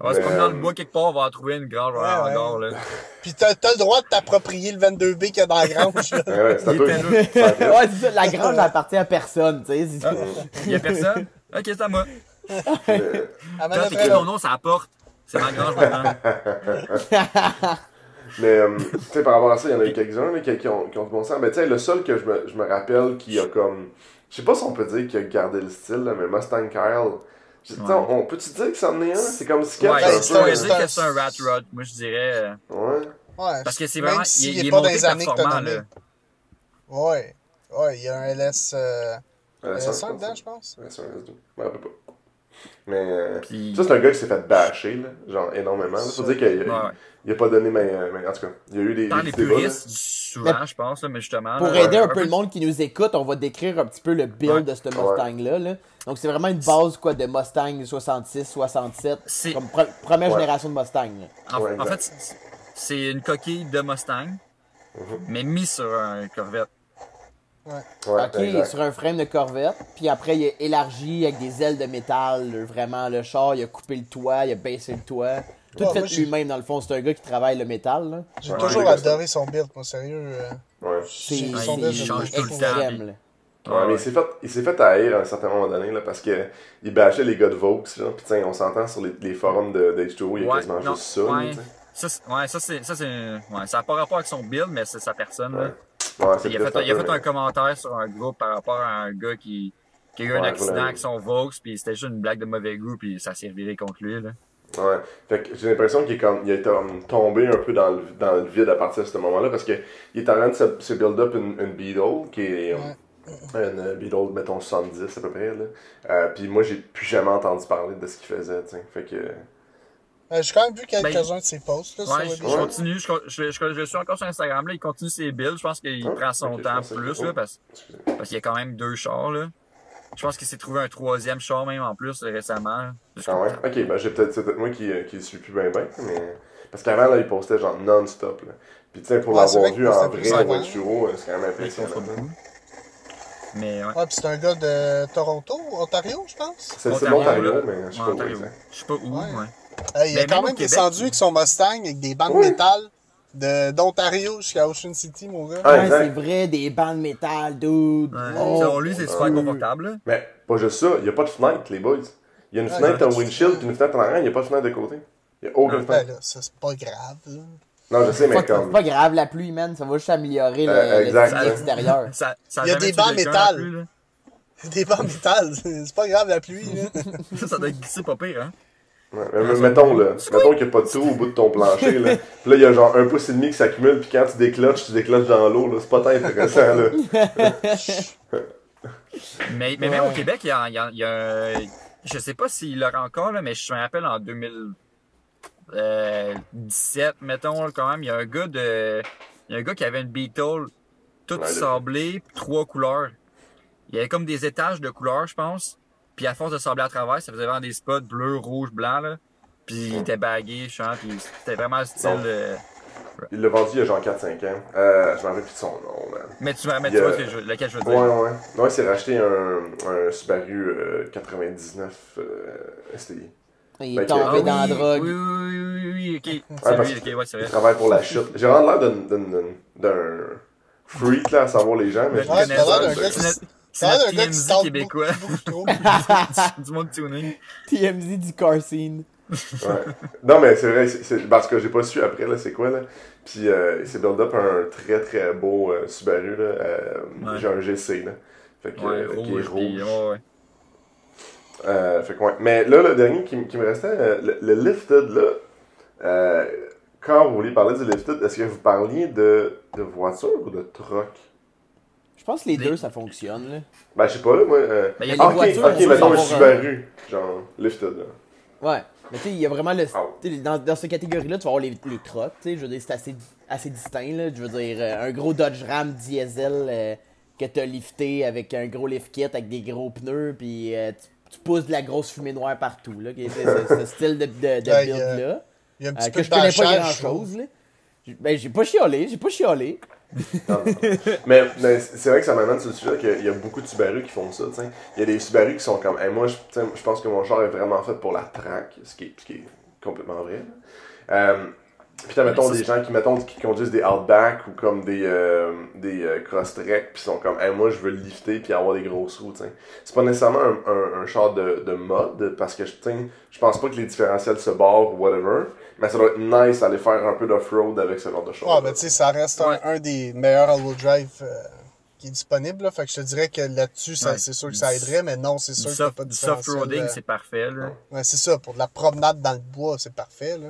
On va se promener dans euh, le bois quelque part, on va en trouver une grange Ouais, là. Puis t'as t'as le droit de t'approprier le 22B qu'il y a dans la grange, là. Ouais, c'est. Ça fait- ouais, c'est ça. La grange elle appartient à personne, tu sais. Ah, il y a personne? Ok, c'est à moi. Quand t'écris ton nom, ça apporte. C'est ma grange maintenant. Mais, euh, tu sais, par rapport à ça, il y en a eu quelques-uns là, qui, qui ont, qui ont commencé à. Mais, tu sais, le seul que je me, je me rappelle qui a comme. Je sais pas si on peut dire qu'il a gardé le style, là, mais Mustang Kyle. Je- tu sais, Ouais. on, on peut-tu dire que c'en est un? C'est comme sketch Ouais, un c'est peu. un- là. dire que c'est un rat rod. Moi, je dirais. euh, Ouais. Ouais. Parce que c'est Même vraiment. s'il il, est il est pas monté les années que t'as performant, nommé. là. Ouais. Ouais, il y a un LS. Euh, Ouais, LS5 c'est un- dedans, je pense. Ouais, c'est un S2. Je me rappelle pas. Mais. euh, Puis- Ça, c'est un gars qui s'est fait bâcher, là, genre énormément. Il faut dire qu'il Ouais, a, ouais. il a pas donné, mais, euh, mais en tout cas, il y a eu des, Dans les puristes, souvent, je pense, là, mais justement. Pour là, aider un peu le monde qui nous écoute, on va décrire un petit peu le build Ouais. de ce Mustang-là. là. Donc, c'est vraiment une base quoi, de Mustang 66, 67. C'est- Comme pre- première Ouais. génération de Mustang. En, Ouais, en exact. fait, c'est- c'est une coquille de Mustang, Mhm. mais mise sur un Corvette. Ouais, ok, exact. sur un frame de Corvette. Puis après, il a élargi avec des ailes de métal. là, vraiment, le char, il a coupé le toit, il a baissé le toit. Tout Ouais, fait lui-même, dans le fond. C'est un gars qui travaille le métal. là. J'ai Ouais, toujours adoré son build, moi, sérieux. euh, Ouais. C'est Son il build, change j'aime tout le beaucoup. temps. extrême. là. Ouais, mais il s'est fait, il s'est fait haïr à un certain moment donné, là, parce que il bâchait les gars de Vaux, tiens, on s'entend sur les, les forums de, de H2O, il y a Ouais, quasiment non, juste ça, ouais. Ça, ouais, ça, c'est, ça, c'est, ouais, ça n'a pas rapport avec son build, mais c'est sa personne, là. Ouais. Il a, peut-être fait, il a peu, fait un commentaire sur un groupe par rapport à un gars qui, qui a eu un accident avec son Vaux, puis c'était juste une blague de mauvais goût, puis ça s'est reviré contre lui, là. Ouais. Fait que j'ai l'impression qu'il est comme, il est comme tombé un peu dans le, dans le vide à partir de ce moment-là parce que il est en train de se, se build up une, une Beetle qui est euh, une Beetle, mettons 70 à peu près. Là. Euh, Puis moi, j'ai plus jamais entendu parler de ce qu'il faisait. t'sais. Fait que. Euh, J'ai quand même vu quelques-uns de ses posts, là, Ben, Ouais, sur je, continue, je, je, je, je suis encore sur Instagram, là, il continue ses builds, je pense qu'il Ah, prend son temps plus, là, parce, qu'il y a quand même deux chars, là. Je pense qu'il s'est trouvé un troisième char même en plus euh, récemment. Ah ouais? Ok, ben j'ai peut-être, c'est peut-être moi qui, euh, qui suis plus bien bien, mais. Parce qu'avant, là, il postait genre non-stop, là. Puis tu sais, pour Ouais, l'avoir vu en vrai, ouais, souvent. Churro, c'est quand même impressionnant. Mais ouais. Ouais, pis c'est un gars de Toronto, Ontario, je pense? C'est c'est Ontario, l'Ontario, là. mais je sais pas où. Je sais pas où, Ouais. ouais. Hey, il a Mais quand même Québec, descendu avec son Mustang avec des bandes métal de d'Ontario jusqu'à Ocean City, mon gars. Ah, Ouais, c'est vrai, des bandes métal, dude. Ouais. Oh. Selon lui, c'est super confortable. Mais pas juste ça, il n'y a pas de fenêtre, les boys. Il y a une Ouais, fenêtre en windshield, puis une fenêtre en arrière, il n'y a pas de fenêtre de côté. Il n'y a aucune Ben fenêtre. là, ça c'est pas grave, là. Non, je sais, mais Fuck, C'est comme. pas grave, la pluie, man, ça va juste améliorer le- Euh, le exact. style extérieur. Ça, ça a Il y a des bancs métal. Des bandes métal, c'est pas grave la pluie, là. Ça, ça doit glisser pas pire, hein. Ouais, mais- mais mettons, là. Mettons qu'il n'y a pas de trou au bout de ton plancher, là. Puis là, il y a genre un pouce et demi qui s'accumule, puis quand tu déclenches, tu déclenches dans l'eau, là. C'est pas tant intéressant, là. Mais, mais même au Québec, il y a, il y a, il y a- je sais pas s'il l'aura encore, là, mais je me rappelle en 2017, mettons, là, quand même, il y a un gars de, il y a un gars qui avait une Beetle toute Ouais, sablée, puis trois couleurs. Il y avait comme des étages de couleurs, je pense. Puis à force de sabler à travers, ça faisait vraiment des spots bleu, rouge, blanc, là. Puis il était bagué, je sens, puis c'était vraiment le style de... Il l'a vendu il y a genre 4-5 ans. Euh, je m'en rappelle plus de son nom, man. Mais tu, mais Il tu vois ce que je, lequel je veux Ouais, dire. ouais. Non, il s'est racheté un, un Subaru euh, 99 euh, STI. Il est Ben, tombé Ah dans la oui, drogue. Oui, oui, oui, oui, oui, ok. Ouais, C'est parce lui, ok, ouais, c'est Il vrai. travaille pour la chute. J'ai vraiment l'air d'un- d'un- d'un- d'un freak, là, à savoir les gens, mais je Ouais, Ouais, l'air ça, c'est- d'un gars qui tente québécois. beaucoup, beaucoup trop. du monde tuning. TMZ du car scene. Ouais. Non, mais c'est vrai, c'est- parce que j'ai pas su après, là, c'est quoi, là. Puis euh, il s'est build up un très très beau euh, Subaru, là. euh, Ouais. J'ai un GC, là. Fait que, Ouais, euh, qui est rouge, puis, rouge. ouais, ouais. Euh, fait que, ouais. Mais là, le dernier qui me restait, euh, le, le lifted, là. euh, quand vous vouliez parler du lifted, est-ce que vous parliez de, de voiture ou de truck? Je pense que les deux, ça fonctionne, là. Ben, je sais pas, là, moi. Euh... Ben, il y a ah, les ok, voitures, ok, mettons un Subaru, genre, lifted, là. Ouais. Mais tu sais, il y a vraiment le. Ah. Dans, dans cette catégorie-là, tu vas avoir les, les trucks, tu sais. Je veux dire, c'est assez, assez distinct, là. Je veux dire, euh, un gros Dodge Ram diesel euh, que t'as lifté avec un gros lift kit avec des gros pneus, puis euh, tu, tu pousses de la grosse fumée noire partout, là. C'est c'est- ce style de, de, build-là. Il y a un euh, petit que peu je de connais pas grand-chose, là. Ben, j'ai pas chiolé, j'ai pas chiolé. Mais, c'est vrai que ça m'amène sur le sujet qu'il y a beaucoup de Subaru qui font ça, tu sais. Il y a des Subaru qui sont comme, moi, je, pense que mon char est vraiment fait pour la track, ce qui est, complètement vrai. Euh, puis t'as, mettons, des gens qui, mettons, qui conduisent des Outback ou comme des, euh, des euh, Crosstrek, puis sont comme, Hey, moi, je veux le lifter puis avoir des grosses roues, tu sais. C'est pas nécessairement un, un, un char de, de mode, parce que, je pense pas que les différentiels se barrent ou whatever, mais ça doit être nice d'aller faire un peu d'off-road avec ce genre de choses. Ouais, ben tu sais, ça reste un- Ouais. un, des meilleurs all-wheel drive euh, qui est disponible. Là. Fait que je te dirais que là-dessus, ça- Ouais. c'est sûr que ça aiderait, mais non, c'est Du sûr n'y a soft, pas de du soft-roading, c'est parfait, là. Ouais, c'est ça. Pour de la promenade dans le bois, c'est parfait. Là.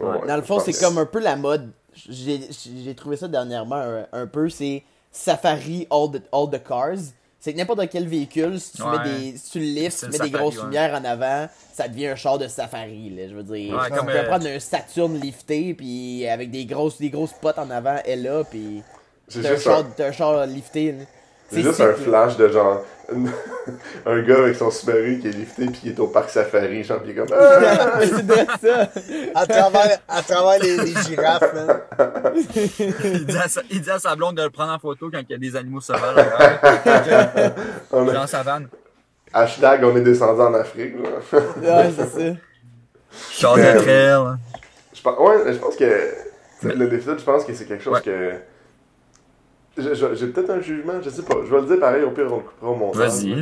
Ouais, Dans le fond, c'est comme un peu la mode. J'ai j'ai trouvé ça dernièrement un, un peu. C'est Safari all the, all the cars. C'est que n'importe quel véhicule, si tu, Ouais. mets des, si tu le lifts, tu mets des grosses ouais. lumières en avant, ça devient un char de safari. Là, je veux dire, Ouais, tu comme, peux euh, prendre un Saturn lifté, puis avec des grosses, des grosses potes en avant, elle là, puis t'as un, un, char lifté. là. C'est juste un flash de genre un gars avec son Subaru qui est lifté puis qui est au parc safari, genre pis il est comme Ah! C'est de ça. À travers, à travers les, les girafes, man. il, dit à sa, il dit à sa blonde de le prendre en photo quand il y a des animaux sauvages. derrière. On a- Dans sa vanne. hashtag on est descendu en Afrique. là. Ouais, c'est ça. Char de Euh, trail. Je pense, ouais, je pense que le lifted, je pense que c'est quelque chose Ouais. que j'ai peut-être un jugement, je sais pas. Je vais le dire pareil, au pire on le coupera au montage. Vas-y.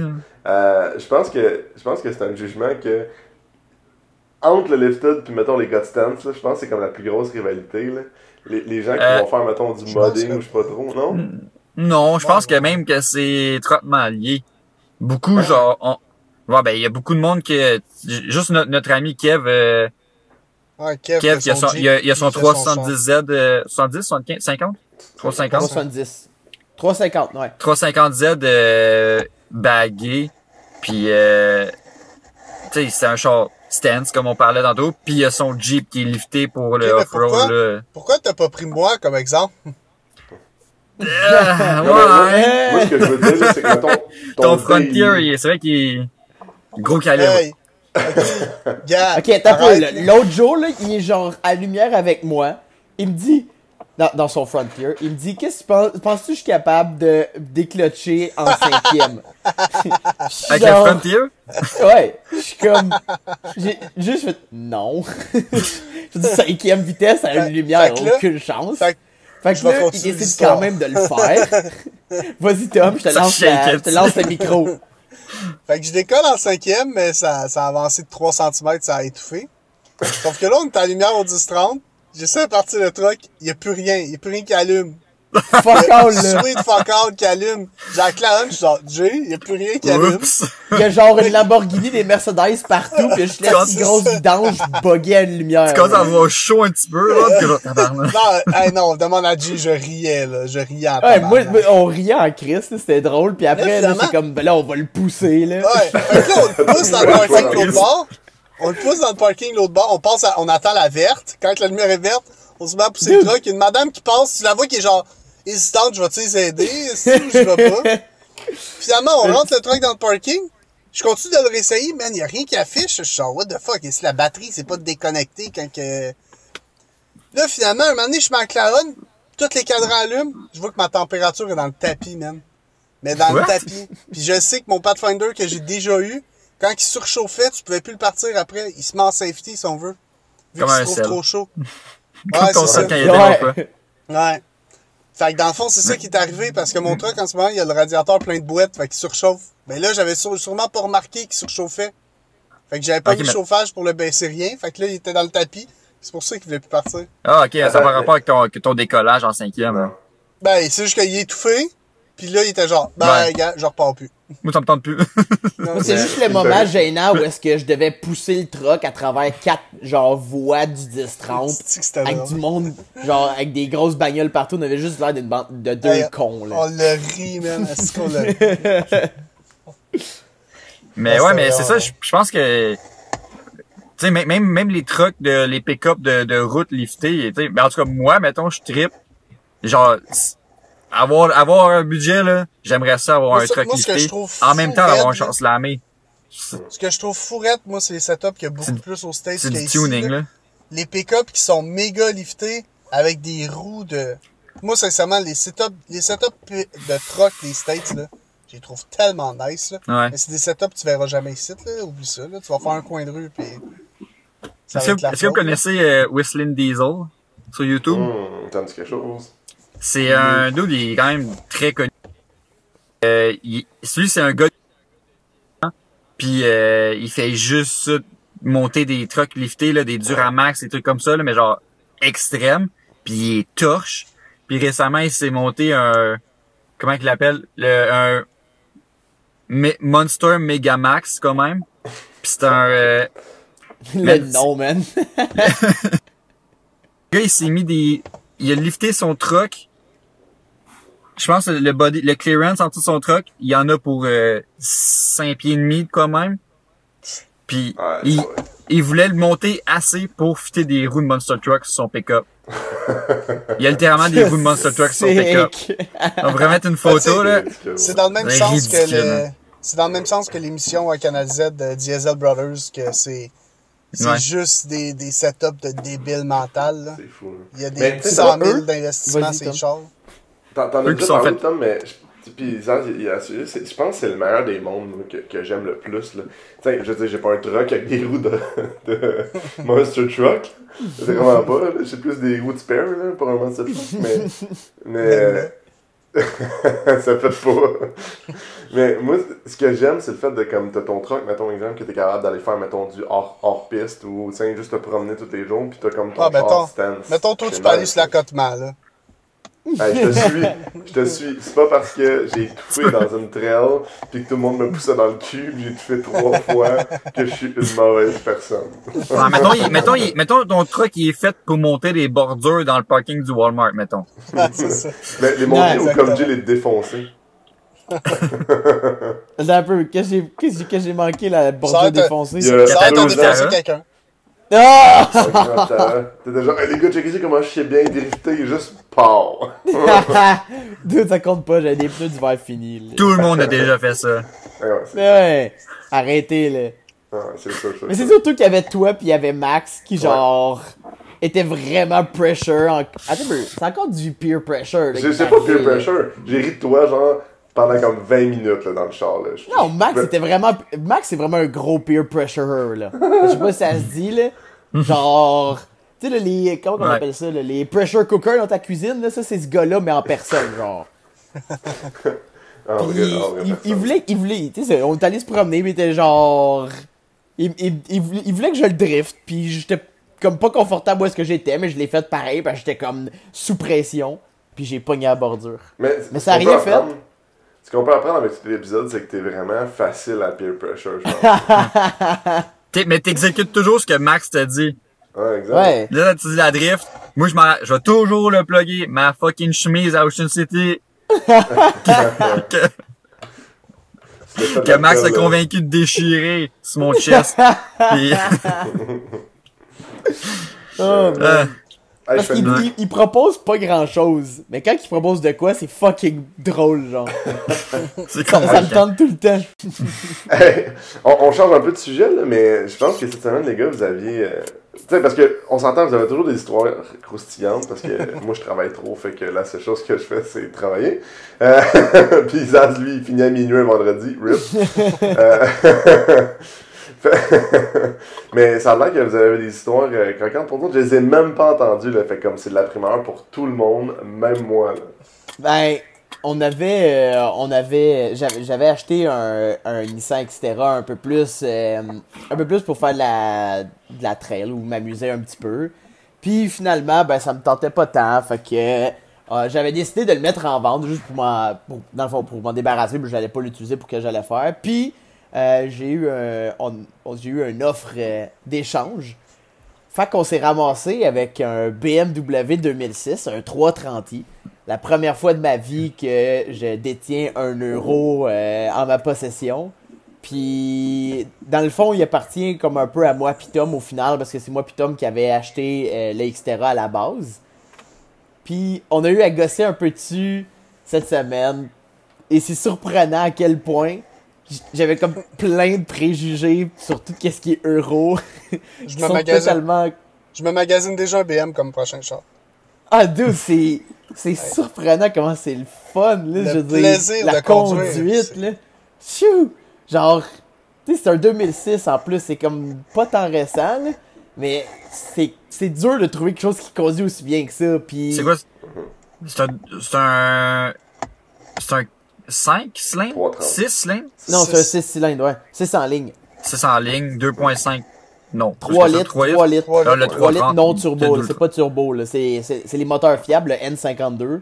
Euh, je pense que je pense que c'est un jugement que entre le lifted puis mettons les gut stance, là, je pense que c'est comme la plus grosse rivalité là. Les, les gens qui Euh, vont faire mettons du modding que- ou je sais pas trop, non? Non, je Ouais, pense que même que c'est étroitement lié. Beaucoup, genre, on... ouais, ben, il y a beaucoup de monde qui, juste notre, notre ami Kev, euh, Ouais, Kev, Kev, il a son, il a, il a son fait char. 370Z, euh, 70, 75, 50? 350? 370. 350, ouais. 350Z, euh, bagué, puis euh, tu sais, c'est un char stance, comme on parlait tantôt, puis il y a son Jeep qui est lifté pour le pourquoi? off-road, là. Pourquoi t'as pas pris moi comme exemple? Moi, ouais. moi, ce que je veux dire, c'est que ton, Frontier, c'est vrai qu'il est gros calibre. Hey! Ok, gars, Ok, attends un peu. arrête, là. là. L'autre jour, là, il est genre à lumière avec moi. Il me dit, dans, dans son frontier, il me dit, qu'est-ce que tu penses, penses-tu que je suis capable de déclocher en cinquième? Avec Genre, le Frontier? Ouais, je suis comme, j'ai juste fait, non. je dis cinquième vitesse à une lumière, fait là- aucune chance. fait que Fait que je vais là, il décide quand même de le faire. Vas-y Tom, je te Ça lance, la- shake, je te lance le micro. Fait que je décolle en cinquième, mais ça, ça a avancé de 3 cm, ça a étouffé. Sauf que là, on est à la lumière au 10-30. J'essaie de partir le truck, il y a plus rien, il y a plus rien qui allume. Fuck une là. de fuck out qui allume. J'ai la clarinette, je suis genre, Jay, il y a plus rien qui allume. Oups! Il y a genre une Lamborghini, des Mercedes partout, pis je laisse une grosse vidange bugger à une lumière. Tu commences à avoir chaud un petit peu, là, que là, tabarnak. Non, hey, non, demande à Jay, je riais, là. Je riais en Ouais, moi, on riait en Christ, là, c'était drôle, puis après, là, c'est comme, ben là, on va le pousser, là. Ouais, là, on le pousse dans le parking l'autre bord. On le pousse dans le parking l'autre bord. On passe à- on attend la verte. Quand la lumière est verte, on se met à pousser le truck. Il y a une madame qui passe. Tu la vois qui est genre hésitante. Je vais-tu les aider? Si je vais pas. Finalement, on rentre le truck dans le parking. Je continue de le réessayer, man. Il y a rien qui affiche. Je suis genre, what the fuck? Et si la batterie, c'est pas déconnecté quand que. Là, finalement, un moment donné, je mets en Claron. Tous les cadrans allument. Je vois que ma température est dans le tapis, man. Mais dans le tapis. Puis je sais que mon Pathfinder que j'ai déjà eu, quand il surchauffait, tu pouvais plus le partir après. Il se met en safety si on veut. Vu Comme qu'il un se trouve sel. trop chaud. Comme Ouais, ton c'est ça. quand il était Ouais. bon, quoi. Ouais. Fait que dans le fond, c'est ça qui est arrivé parce que mon truck, en ce moment, il y a le radiateur plein de boîtes, fait qu'il surchauffe. Mais là, j'avais sû- sûrement pas remarqué qu'il surchauffait. Fait que j'avais pas Ok, mis le mais- chauffage pour le baisser rien. Fait que là, il était dans le tapis. C'est pour ça qu'il voulait plus partir. Ah, ok, ça mais- rapport avec ton, que ton décollage en cinquième. Hein. Ben, c'est juste qu'il est étouffé. Puis là, il était genre, ben, Ouais. gars, je repars plus. Moi, ça me tente plus. C'est juste le moment gênant où est-ce que je devais pousser le truck à travers quatre, genre, voies du 10-30. C'est que c'était Avec du monde, genre, avec des grosses bagnoles partout. On avait juste l'air d'une bande de deux Hey, cons, là. On l'a ri, man. Est-ce qu'on l'a ri? Mais Ah, ouais, mais c'est ça, je, je pense que. Tu sais, même, même même les trucks, de, les pick-up de, de route liftés, tu sais, ben en tout cas, moi, mettons, je trip. Genre, avoir, avoir un budget, là, j'aimerais ça avoir Moi, un que lifté. je trouve En même temps, avoir un chance slamé. Ce que je trouve fourrette, moi, c'est les setups qu'il y a beaucoup plus aux States C'est du là. là. Les pick-up qui sont méga liftés avec des roues de... Moi, sincèrement, les setups, les setups de truck des States, là, je les trouve tellement nice, là. Ouais. Mais c'est des setups que tu verras jamais ici, là. Oublie ça, là. Tu vas faire un coin de rue, puis... Est-ce que, est-ce que vous connaissez euh, Whistling Diesel sur YouTube? T'as dit quelque chose? C'est un dude, il est quand même très connu. Euh, il, celui, c'est un gars puis euh, il fait juste ça, monter des trucks liftés, là, des Duramax, des trucs comme ça, là, mais genre extrême. Puis il est torche. Puis récemment, il s'est monté un... Comment il l'appelle? Le, un Me- Monster Megamax, quand même. Puis c'est un... euh, Le Mais- nom, man. Le gars, il s'est mis des... Il a lifté son truck. Je pense que le body, le clearance en dessous de son truck, il y en a pour euh, 5 pieds et demi quand même. Puis Ouais, il, voulait le monter assez pour fitter des roues de Monster Truck sur son pick-up. Il y a littéralement des roues de Monster Truck sur son pick-up. On pourrait mettre une photo, là. C'est dans le même sens que le... hein. C'est dans le même sens que l'émission à Canal Z de Diesel Brothers, que c'est... C'est Ouais. juste des, des setups de débiles mental, là. C'est fou. là. Il y a des tu sais, 100 dans 000 eux- d'investissement Vas-y, ces chars. T'en as déjà parlé, Tom, mais je- puis je pense que c'est le meilleur des mondes que, que j'aime le plus. Là. Je veux dire, j'ai pas un truck avec des roues de, de Monster Truck. C'est vraiment pas. là. J'ai plus des roues de spare là, pour un Monster Truck. Mais, mais ça fait pas. Mais moi, ce que j'aime, c'est le fait de, comme t'as ton truck, mettons exemple, que t'es capable d'aller faire, mettons, du hors, hors piste ou, juste te promener tous les jours, puis t'as comme ton Ah, mettons- stance. Mettons, toi, tu peux aller sur l'accotement, là. Hey, je te suis, je te suis. C'est pas parce que j'ai étouffé dans une trail puis que tout le monde me poussait dans le cul pis j'ai étouffé trois fois que je suis une mauvaise personne. Ouais, mettons, il- mettons, il- mettons, ton truck, il est fait pour monter des bordures dans le parking du Walmart, mettons. Ah, c'est ça. Mais les monter ou comme Jill les défoncer. Attends un peu, qu'est-ce que j'ai- qu'est-ce que j'ai manqué, la bordure défoncée? A- Ça défoncer carats. quelqu'un. Ah! Genre, hey, les gars, checkez comment je sais bien drifter, juste pars. Dude, ça compte pas, j'avais des pneus d'hiver finis. là. Tout le monde a déjà fait ça. Ouais, ouais, c'est Ouais, arrêtez là. ouais, c'est ça. Mais c'est surtout qu'il y avait toi puis il y avait Max qui genre était vraiment pressure. En... Attends, c'est encore du peer pressure. là, Je qui sais est pas arrivé, peer pressure. J'ai ri de toi, genre, pendant comme 20 minutes, là, dans le char, là. Je- Non, Max je- c'était vraiment. Max c'est vraiment un gros peer pressure là. Je sais pas si ça se dit là. Genre. Tu sais, là, les. Comment on Ouais. appelle ça là, Les pressure cookers dans ta cuisine, là, ça c'est ce gars-là, mais en personne, genre. Puis, il, voulait, il voulait, tu sais, on est allé se promener, mais il était genre, il, il, il voulait, que je le drift, puis j'étais comme pas confortable où est-ce que j'étais, mais je l'ai fait pareil, parce que j'étais comme sous pression, puis j'ai pogné à la bordure. Mais, Mais ça a rien fait. apprendre- Ce qu'on peut apprendre avec cet épisode, c'est que t'es vraiment facile à peer pressure, genre. T'es- mais t'exécutes toujours ce que Max te dit. ouais, exact. Ouais. Là, tu dis la drift. Moi, je m'en, je vais toujours le plugger. Ma fucking chemise à Ocean City. que, Max a convaincu de déchirer sur mon chest. Puis, Oh, man. euh, je Parce qu'il il, il propose pas grand chose, mais quand il propose de quoi, c'est fucking drôle, genre. c'est Ça, ça me tente tout le temps. Hey, on, on change un peu de sujet, là, mais je pense que cette semaine, les gars, vous aviez. euh, Tu sais, parce que on s'entend, vous avez toujours des histoires croustillantes, parce que moi, je travaille trop, fait que la seule chose que je fais, c'est travailler. Euh, Puis Zaz, lui, il finit à minuit un vendredi, rip. Euh, mais ça a l'air que vous avez des histoires euh, croquantes pour nous. Je les ai même pas entendues, là, fait comme c'est de la primeur pour tout le monde, même moi. Là. Ben, on avait, euh, on avait, j'avais, acheté un, un Nissan Xterra un peu plus, euh, un peu plus pour faire de la, de la trail ou m'amuser un petit peu. Puis finalement, ben ça me tentait pas tant, fait que euh, j'avais décidé de le mettre en vente juste pour m'en, pour, débarrasser, mais j'allais pas l'utiliser pour que j'allais faire. Puis j'ai eu eu une offre euh, d'échange. Fait qu'on s'est ramassé avec un BMW 2006, un 330i. La première fois de ma vie que je détiens un euro euh, en ma possession. Puis, dans le fond, il appartient comme un peu à moi pis Tom au final, parce que c'est moi pis Tom qui avait acheté euh, à la base. Puis, on a eu à gosser un peu dessus cette semaine. Et c'est surprenant à quel point j'avais comme plein de préjugés sur tout ce qui est euro. Je me magasine. totalement Je me magasine déjà un BM comme prochain char. ah, dude, c'est. C'est surprenant comment c'est le fun, là. Le je veux dire, la conduire, conduite, là. Chou! Genre, tu sais, c'est un 2006 en plus, c'est comme pas tant récent, là. Mais c'est c'est dur de trouver quelque chose qui conduit aussi bien que ça. Puis. C'est quoi? C'est un, c'est un, c'est un 5 cylindres? 330. 6 cylindres? Non, c'est un Six. 6 cylindres, ouais. 6 en ligne. 6 en ligne, 2.5. Non. plus 3 que ça, litres, 3 3 litres. Trois Ah, le 3 litres 330, non turbo, c'est pas turbo, là. C'est, c'est, c'est les moteurs fiables, le N52.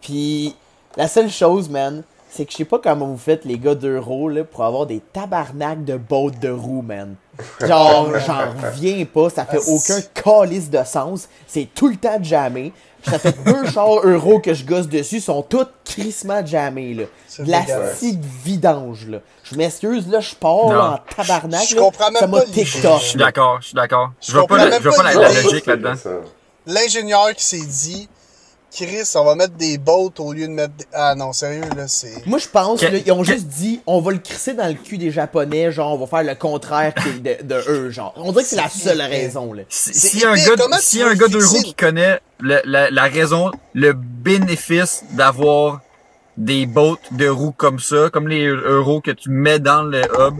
Puis, la seule chose, man, c'est que je sais pas comment vous faites, les gars d'Euro, là, pour avoir des tabarnaks de bottes de roues, man. Genre, j'en reviens pas, ça fait aucun calice de sens. C'est tout le temps jammé. Ça fait deux chars Euro que je gosse dessus, sont toutes crissement jammés, là. De la scie vidange, là. Je m'excuse, là, je pars en tabarnak, Je comprends même Ça m'a pas. TikTok. Je suis d'accord, je suis d'accord. Je vois comprends pas, la, logique là-dedans. L'ingénieur qui s'est dit, Chris, on va mettre des bottes au lieu de mettre des... Ah non, sérieux, là, c'est... Moi, je pense, Que- là, ils ont juste dit, on va le crisser dans le cul des Japonais, genre, on va faire le contraire de, de eux, genre. On dirait que c'est la seule raison, là. Si- C'est S'il y a un gars, a un gars d'euro qui connaît le- la, la raison, le bénéfice d'avoir des bottes de roues comme ça, comme les euros que tu mets dans le hub,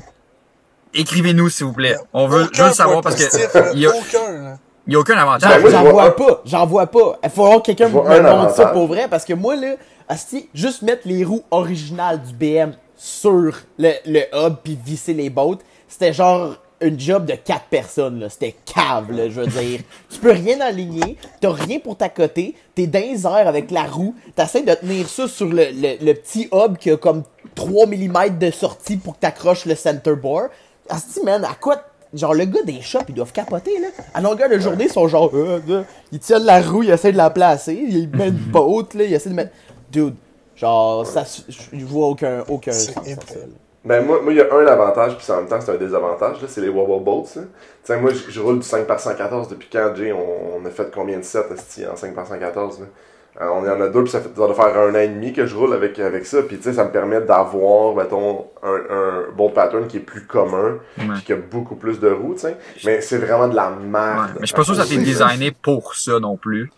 écrivez-nous s'il vous plaît. On veut, je Aucun veux le savoir parce que il y a, Aucun, là. Il y a aucun J'en avantage. Ben, j'en vois vois pas, j'en vois pas. Il faut avoir que quelqu'un me montre ça pour vrai, parce que moi, là, asti, juste mettre les roues originales du BM sur le, le hub puis visser les bottes, c'était genre une job de quatre personnes, là. C'était cave, là, je veux dire. tu peux rien aligner, t'as rien pour t'accoter, t'es dans les airs avec la roue, t'essaies de tenir ça sur le, le, le petit hub qui a comme 3 mm de sortie pour que t'accroches le center bar. Asti, man, à quoi Genre, le gars des shops, ils doivent capoter, là. À longueur de journée, ils sont genre, euh, euh, ils tiennent la roue, ils essaient de la placer, ils mettent une botte, là, ils essaient de mettre. Dude, genre, ça, je vois aucun, aucun. Ben, moi, moi, il y a un avantage, puis en même temps, c'est un désavantage, là, c'est les wobble boats. là. Tu sais, moi, je, roule du 5 par 114 depuis quand, Jay? On, on a fait combien de sets, en 5 par 114, là? Euh, on y en a deux, puis ça fait ça doit faire un an et demi que je roule avec, avec ça, puis tu sais, ça me permet d'avoir, mettons, un, un bolt pattern qui est plus commun, Ouais. puis qui a beaucoup plus de roues, tu sais. Mais c'est vraiment de la Ouais. merde. Mais je suis pas sûr que ça a été designé pour ça non plus.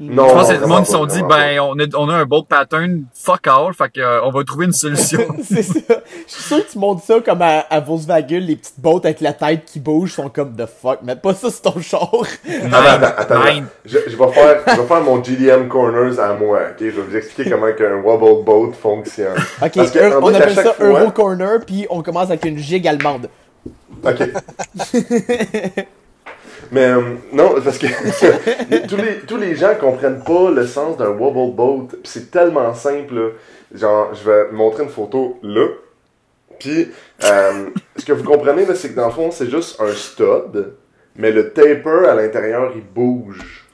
Non, je pense que le monde sont dit, ben, on a, on a un bolt pattern, fuck all, fait que, euh, on va trouver une solution. c'est ça. Je suis sûr que tu montes ça comme à, à Volkswagen, les petites bottes avec la tête qui bouge sont comme the fuck. Mets pas ça sur ton char. Attends, attends, attends, Nine. Je, je vais faire, je vais faire mon GDM Corners à moi, ok? Je vais vous expliquer comment qu'un wobble boat fonctionne. Ok, Parce que, on appelle ça fois- Euro Corner, puis on commence avec une gigue allemande. Ok. Mais euh, non, parce que tous, les, tous les gens comprennent pas le sens d'un wobble boat. C'est tellement simple. Genre, je vais montrer une photo là. Puis, euh, ce que vous comprenez, c'est que dans le fond, c'est juste un stud, mais le taper à l'intérieur, il bouge.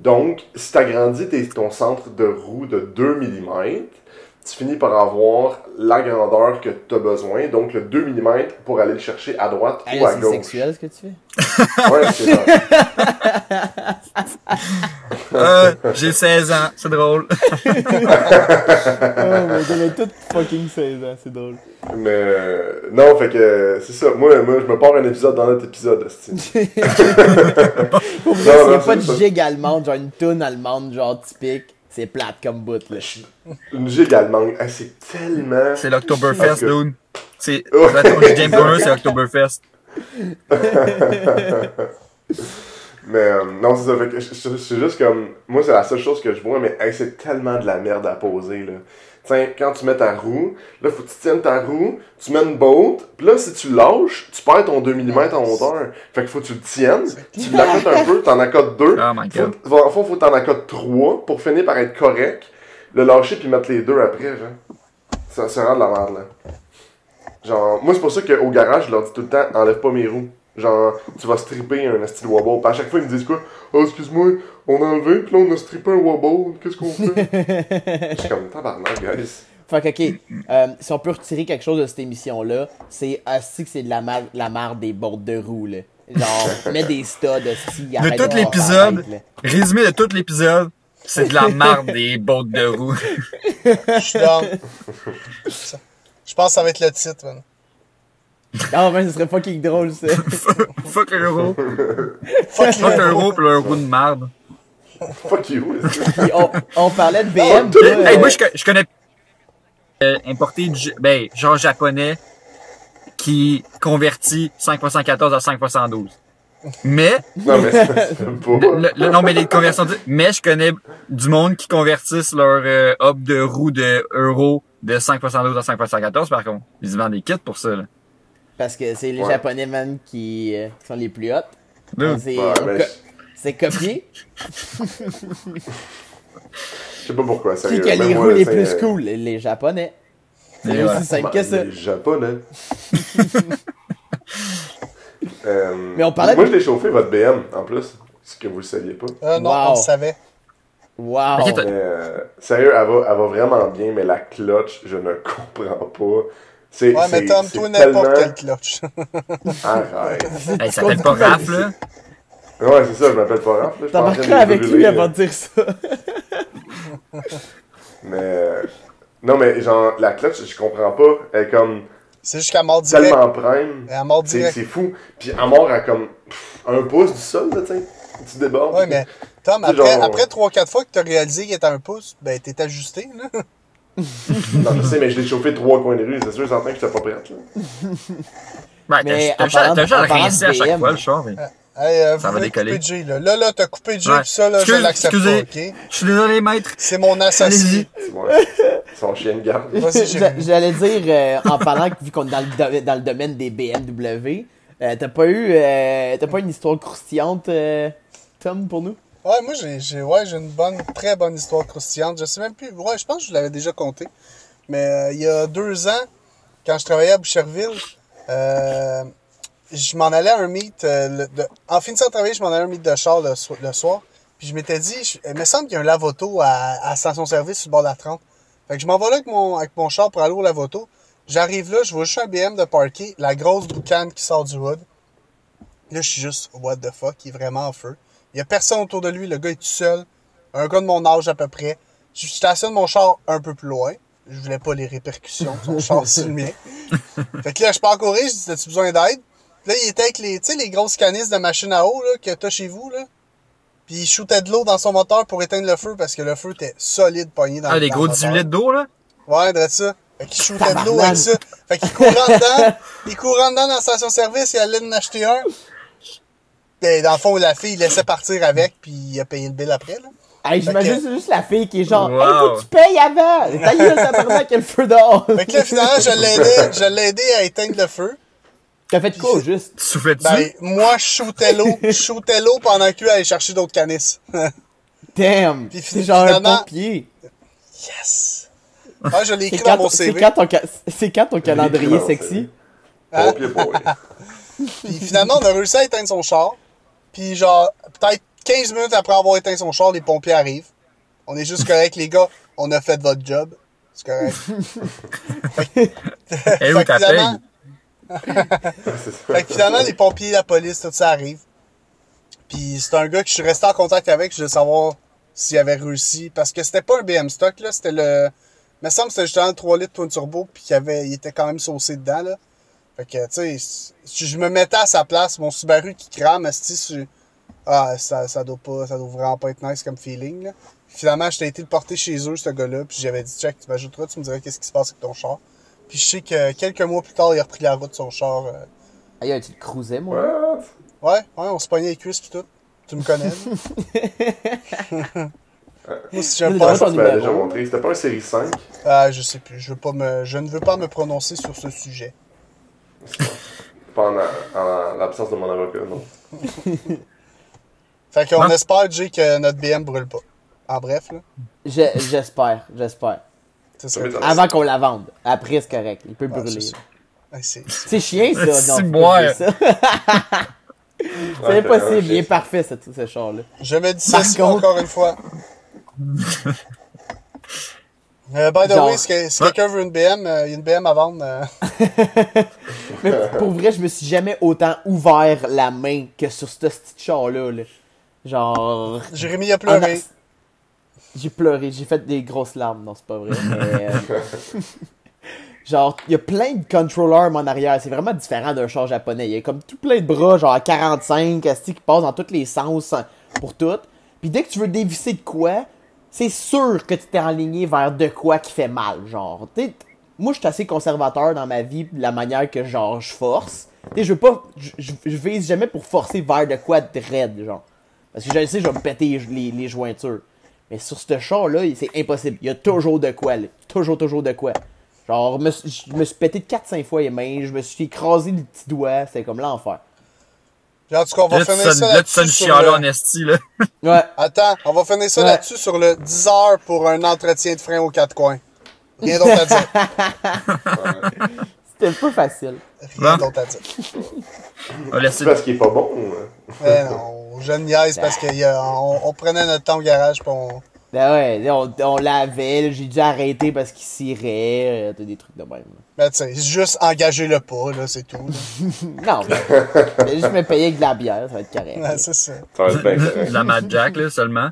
Donc, si tu agrandis ton centre de roue de 2 mm, tu finis par avoir la grandeur que tu as besoin, donc le 2 mm pour aller le chercher à droite Hey, ou à c'est gauche. sexuel ce que tu fais? Ouais, c'est ça. Euh, j'ai 16 ans, c'est drôle. oh on a tout fucking 16 ans, c'est drôle. Mais euh, non, fait que c'est ça. Moi, moi, je me pars un épisode dans notre épisode. Pour vrai, Non, non, pas de c'est gigue allemande, genre une toune allemande, genre typique, c'est plate comme bout, là. Une gigue allemande, ah, c'est tellement. C'est l'Octoberfest, dude. C'est, Oh. James Corner, c'est Oktoberfest. Mais euh, non, c'est ça. Fait que c'est juste comme. Moi, c'est la seule chose que je vois, mais hey, c'est tellement de la merde à poser, là. Tiens, quand tu mets ta roue, là, faut que tu tiennes ta roue, tu mets une boat, puis là, si tu lâches, tu perds ton 2 mm en hauteur. Fait que faut que tu le tiennes, tu l'accotes un peu, t'en accotes deux. Oh my god. Faut, en fond, faut que t'en accotes trois pour finir par être correct, le lâcher puis mettre les deux après, genre. Ça, c'est vraiment de la merde, là. Genre, moi, c'est pour ça qu'au garage, je leur dis tout le temps, enlève pas mes roues. Genre, tu vas stripper un style wobble. Puis à chaque fois, ils me disent quoi Oh, excuse-moi, on a enlevé, puis là, on a strippé un wobble, qu'est-ce qu'on fait? Je suis comme tabarnak, guys. Fait que, ok, euh, si on peut retirer quelque chose de cette émission-là, c'est aussi que c'est de la merde, la merde des bords de roue, là. Genre, mets des studs, si De tout l'épisode, résumé de tout l'épisode, c'est de la marde des bottes de roue. Je suis down. Je pense que ça va être le titre, man. Ah, ben, ce serait fucking drôle, ça. Fuck l'euro. Fuck Fuck le l'euro pis l'euro de marde. Fuck you. On, on parlait de BM. tout- là, Hey, euh, moi, je, je connais euh, importé du, ben, genre japonais qui convertit 5.114 à 5.112. Mais, Non, mais le, le- non, mais les conversions, mais je connais du monde qui convertissent leur euh, hub de roue de euro de 5.112 à 5.114 par contre. Ils vendent des kits pour ça, là. Parce que c'est les Ouais. japonais, man, qui, euh, qui sont les plus Ouais, je- c'est copié. Je sais pas pourquoi, Qui a les roues les c'est, plus euh, cool? Les, les japonais. C'est aussi ouais. simple bah, que ça. Les japonais. Euh, Mais on parlait Moi, de- je l'ai chauffé, votre BM, en plus. Ce que vous le saviez pas? Euh, non, Wow. on le savait. Wow. Mais, euh, sérieux, elle va, elle va vraiment bien, mais la clutch, je ne comprends pas. C'est, Ouais, mais Tom, toi, n'importe tellement- quel clutch. Arrête. Hey, il s'appelle pas Raph, là. Ouais, c'est ça, je m'appelle pas Raph. T'embarqueras avec lui avant de dire ça. Mais. euh, Non, mais genre, la clutch, je comprends pas. Elle est comme C'est juste qu'à mort direct. tellement prime. À mort C'est, direct. c'est fou. Puis à mort, elle comme pff, un pouce du sol, là, tu sais. Tu débordes. Ouais, mais Tom, après, genre- après 3-4 fois que t'as réalisé qu'il était à un pouce, ben t'es ajusté, là. Non, je sais, mais je l'ai chauffé trois coins de rue. C'est sûr, certain que j'étais pas prête, là. Ouais, Mais t'as- juste à à chaque BM. fois, le char. mais- Hey, euh, Ça vous va voulez décoller. couper Jay, là. Là, là, t'as coupé Jay, Ouais. pis ça, là, je l'accepte pas, excusez. ok? Je suis désolé, maître. C'est mon. C'est ouais. Son chien de garde. J'allais dire, euh, en parlant, vu qu'on est dans le, dans le domaine des BMW, euh, t'as pas eu euh, t'as pas une histoire croustillante, euh, Tom, pour nous? Ouais, moi, j'ai, ouais, j'ai une bonne, très bonne histoire croustillante. Je sais même plus. Ouais, je pense que je l'avais déjà conté. Mais euh, il y a deux ans, quand je travaillais à Boucherville, euh, je m'en allais à un meet. euh, de- en finissant de travailler, je m'en allais à un meet de char le, so- le soir. Puis je m'étais dit, je- il me semble qu'il y a un lave-auto à, à station-service sur le bord de la 30. Fait que je m'en vais là avec mon, avec mon char pour aller au lave-auto. J'arrive là, je vois juste un BM de parquet, la grosse boucane qui sort du hood. Là, je suis juste, what the fuck, il est vraiment en feu. Il y a personne autour de lui, le gars est tout seul. Un gars de mon âge à peu près. Je stationne mon char un peu plus loin. Je voulais pas les répercussions de son char sur le mien. Fait que là, je pars courir, je dis, t'as-tu besoin d'aide? Là, il était avec les, tu sais, les grosses canisses de machine à eau, là, que t'as chez vous, là. Puis il shootait de l'eau dans son moteur pour éteindre le feu parce que le feu était solide pogné dans Ah, le des dans gros le 18 moteur. litres d'eau, là? Ouais, dresse ça. Fait qu'il shootait de l'eau avec ça. Fait qu'il courait dedans. Il courait dedans dans la station-service, il allait en acheter un. Et dans le fond, la fille, il laissait partir avec, puis il a payé le bill après, là. Hey, j'imagine que- c'est juste la fille qui est genre, Wow. hey, faut que tu payes avant! Ta gueule, tabarnak, il y a le feu dehors! Fait que là, finalement, je l'ai aidé, je l'ai aidé à éteindre le feu. T'as fait quoi, au juste? Tu? Ben, moi, je shootais l'eau, je shootais l'eau pendant qu'il allait chercher d'autres canisses. Damn! Puis C'est genre un pompier! yes! Ah, je l'ai C'est écrit dans quand, mon c'est CV. quand ton, ca- c'est quand ton calendrier sexy? Hein? Pompier boy. Puis finalement, on a réussi à éteindre son char. Puis genre, peut-être 15 minutes après avoir éteint son char, les pompiers arrivent. On est juste correct, les gars. On a fait votre job. C'est correct. Eh oui, Fait que Fait que finalement, les pompiers, la police, tout ça arrive. Puis c'est un gars que je suis resté en contact avec. Je voulais savoir s'il avait réussi. Parce que c'était pas un BM stock, là. C'était le. Il me semble que c'était justement le 3 litres Twin Turbo. Puis qu'il avait... il était quand même saucé dedans, là. Fait que, tu sais, si je me mettais à sa place, mon Subaru qui crame, sur- ah, ça, ça doit pas, ça doit vraiment pas être nice comme feeling, là. Finalement, j'étais été le porter chez eux, ce gars-là, puis j'avais dit, check, tu m'ajouteras, tu me dirais qu'est-ce qui se passe avec ton char. Puis je sais que quelques mois plus tard, il a repris la route, son char. euh, Aïe, tu le cruisais, moi? Ouais, ouais, on se pognait les cuisses pis tout. Tu me connais. Moi, si j'aime Mais pas, Tu m'as numéro. déjà montré. C'était pas un série 5. ah, je sais plus. Je veux pas me, je ne veux pas me prononcer sur ce sujet. Pas en, en l'absence de mon avocat, non. Fait qu'on espère, Jay, que notre BM brûle pas. En bref, là. Je- J'espère, j'espère. C'est ça. Ça. Avant qu'on la vende. Après, c'est correct. Il peut Ah, brûler. c'est ça. C'est- C'est chien, ça. Dire ça. C'est impossible. Il est c'est- parfait, ce, ce char-là. Je me dis contre- encore une fois. Euh, by the Genre- way, si, que- si quelqu'un veut une BM, euh, il y a une BM à vendre. euh, Mais pour vrai, je me suis jamais autant ouvert la main que sur ce petit char-là. là. Genre. Jérémy a pleuré. J'ai pleuré, j'ai fait des grosses larmes, non, c'est pas vrai. Mais, euh, genre, il y a plein de controllers en arrière, c'est vraiment différent d'un char japonais. Il y a comme tout plein de bras, genre à 45, asti, qui passent dans tous les sens hein, pour tout. Puis dès que tu veux dévisser de quoi, c'est sûr que tu t'es enligné vers de quoi qui fait mal, genre. Moi, je suis assez conservateur dans ma vie, de la manière que, genre, je force. Je veux pas, je vise jamais pour forcer vers de quoi de raide, genre. Parce que je le sais, je vais me péter les, les jointures. Mais sur ce char-là, c'est impossible. Il y a toujours de quoi, là. Toujours, toujours de quoi. Genre, me je me suis pété 4-5 fois les mains, je me suis écrasé le petit doigt, c'était comme l'enfer. En tout cas, on va Là, tu finir ça là, tu là-dessus. sonnes sur le- là en esti, là. Ouais, Attends, on va finir ça Ouais. là-dessus sur le 10 heures pour un entretien de frein aux quatre coins. Rien d'autre à dire. c'était pas facile. Rien d'autre à dire. On C'est parce qu'il est pas bon. hein. Mais non, je niaise parce qu'on on prenait notre temps au garage pis on. Ben ouais, on, on l'avait, j'ai dû arrêter parce qu'il cirait, euh, t'as des trucs de même. Ben tu sais, juste engager le pas, là, c'est tout. là. Non, mais, mais juste me payer avec de la bière, ça va être correct. Ouais, c'est ça. Ça va être bien correct. de la Mad Jack, là, seulement.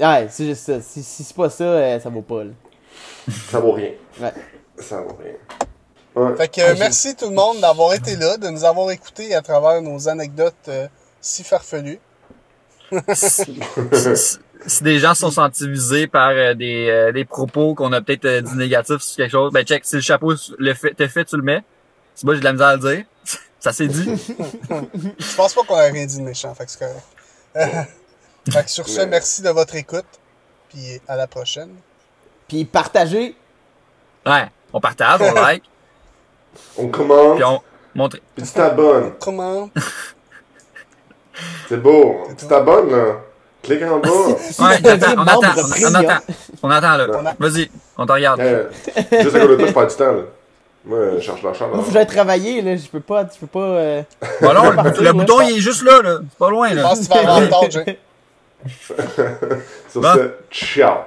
Ouais, c'est juste ça. Si, si c'est pas ça, euh, ça vaut pas, là. Ça vaut rien. Ouais. Ça vaut rien. Ouais. Fait que euh, merci tout le monde d'avoir été là, de nous avoir écoutés à travers nos anecdotes euh, si farfelues. si, si des gens sont sentis visés par euh, des, euh, des propos qu'on a peut-être euh, dit négatifs sur quelque chose, ben check, si le chapeau le fait, te fait, tu le mets. Si moi j'ai de la misère à le dire, ça s'est dit. Je pense pas qu'on a rien dit de méchant, fait que c'est correct. fait que sur ce, Ouais. merci de votre écoute, puis à la prochaine. Puis partagez, Ouais, on partage, on like, On commente, puis on montre. puis tu t'abonnes. Comment? C'est beau. Tu t'abonnes, là. Clique en bas. Ouais, on attend, on, on attend. On attend, là. A- Vas-y, on te regarde. Euh, juste à côté de toi, je perds du temps, là. Moi, je cherche la chambre. moi, faut que j'aille travailler, là. Je peux pas, je peux pas. Euh... Bon, non, le, partir, le là. bouton, il est juste là, là. C'est pas loin, Je là. pense que tu vas avoir Jay. Sur Bon. ce, ciao.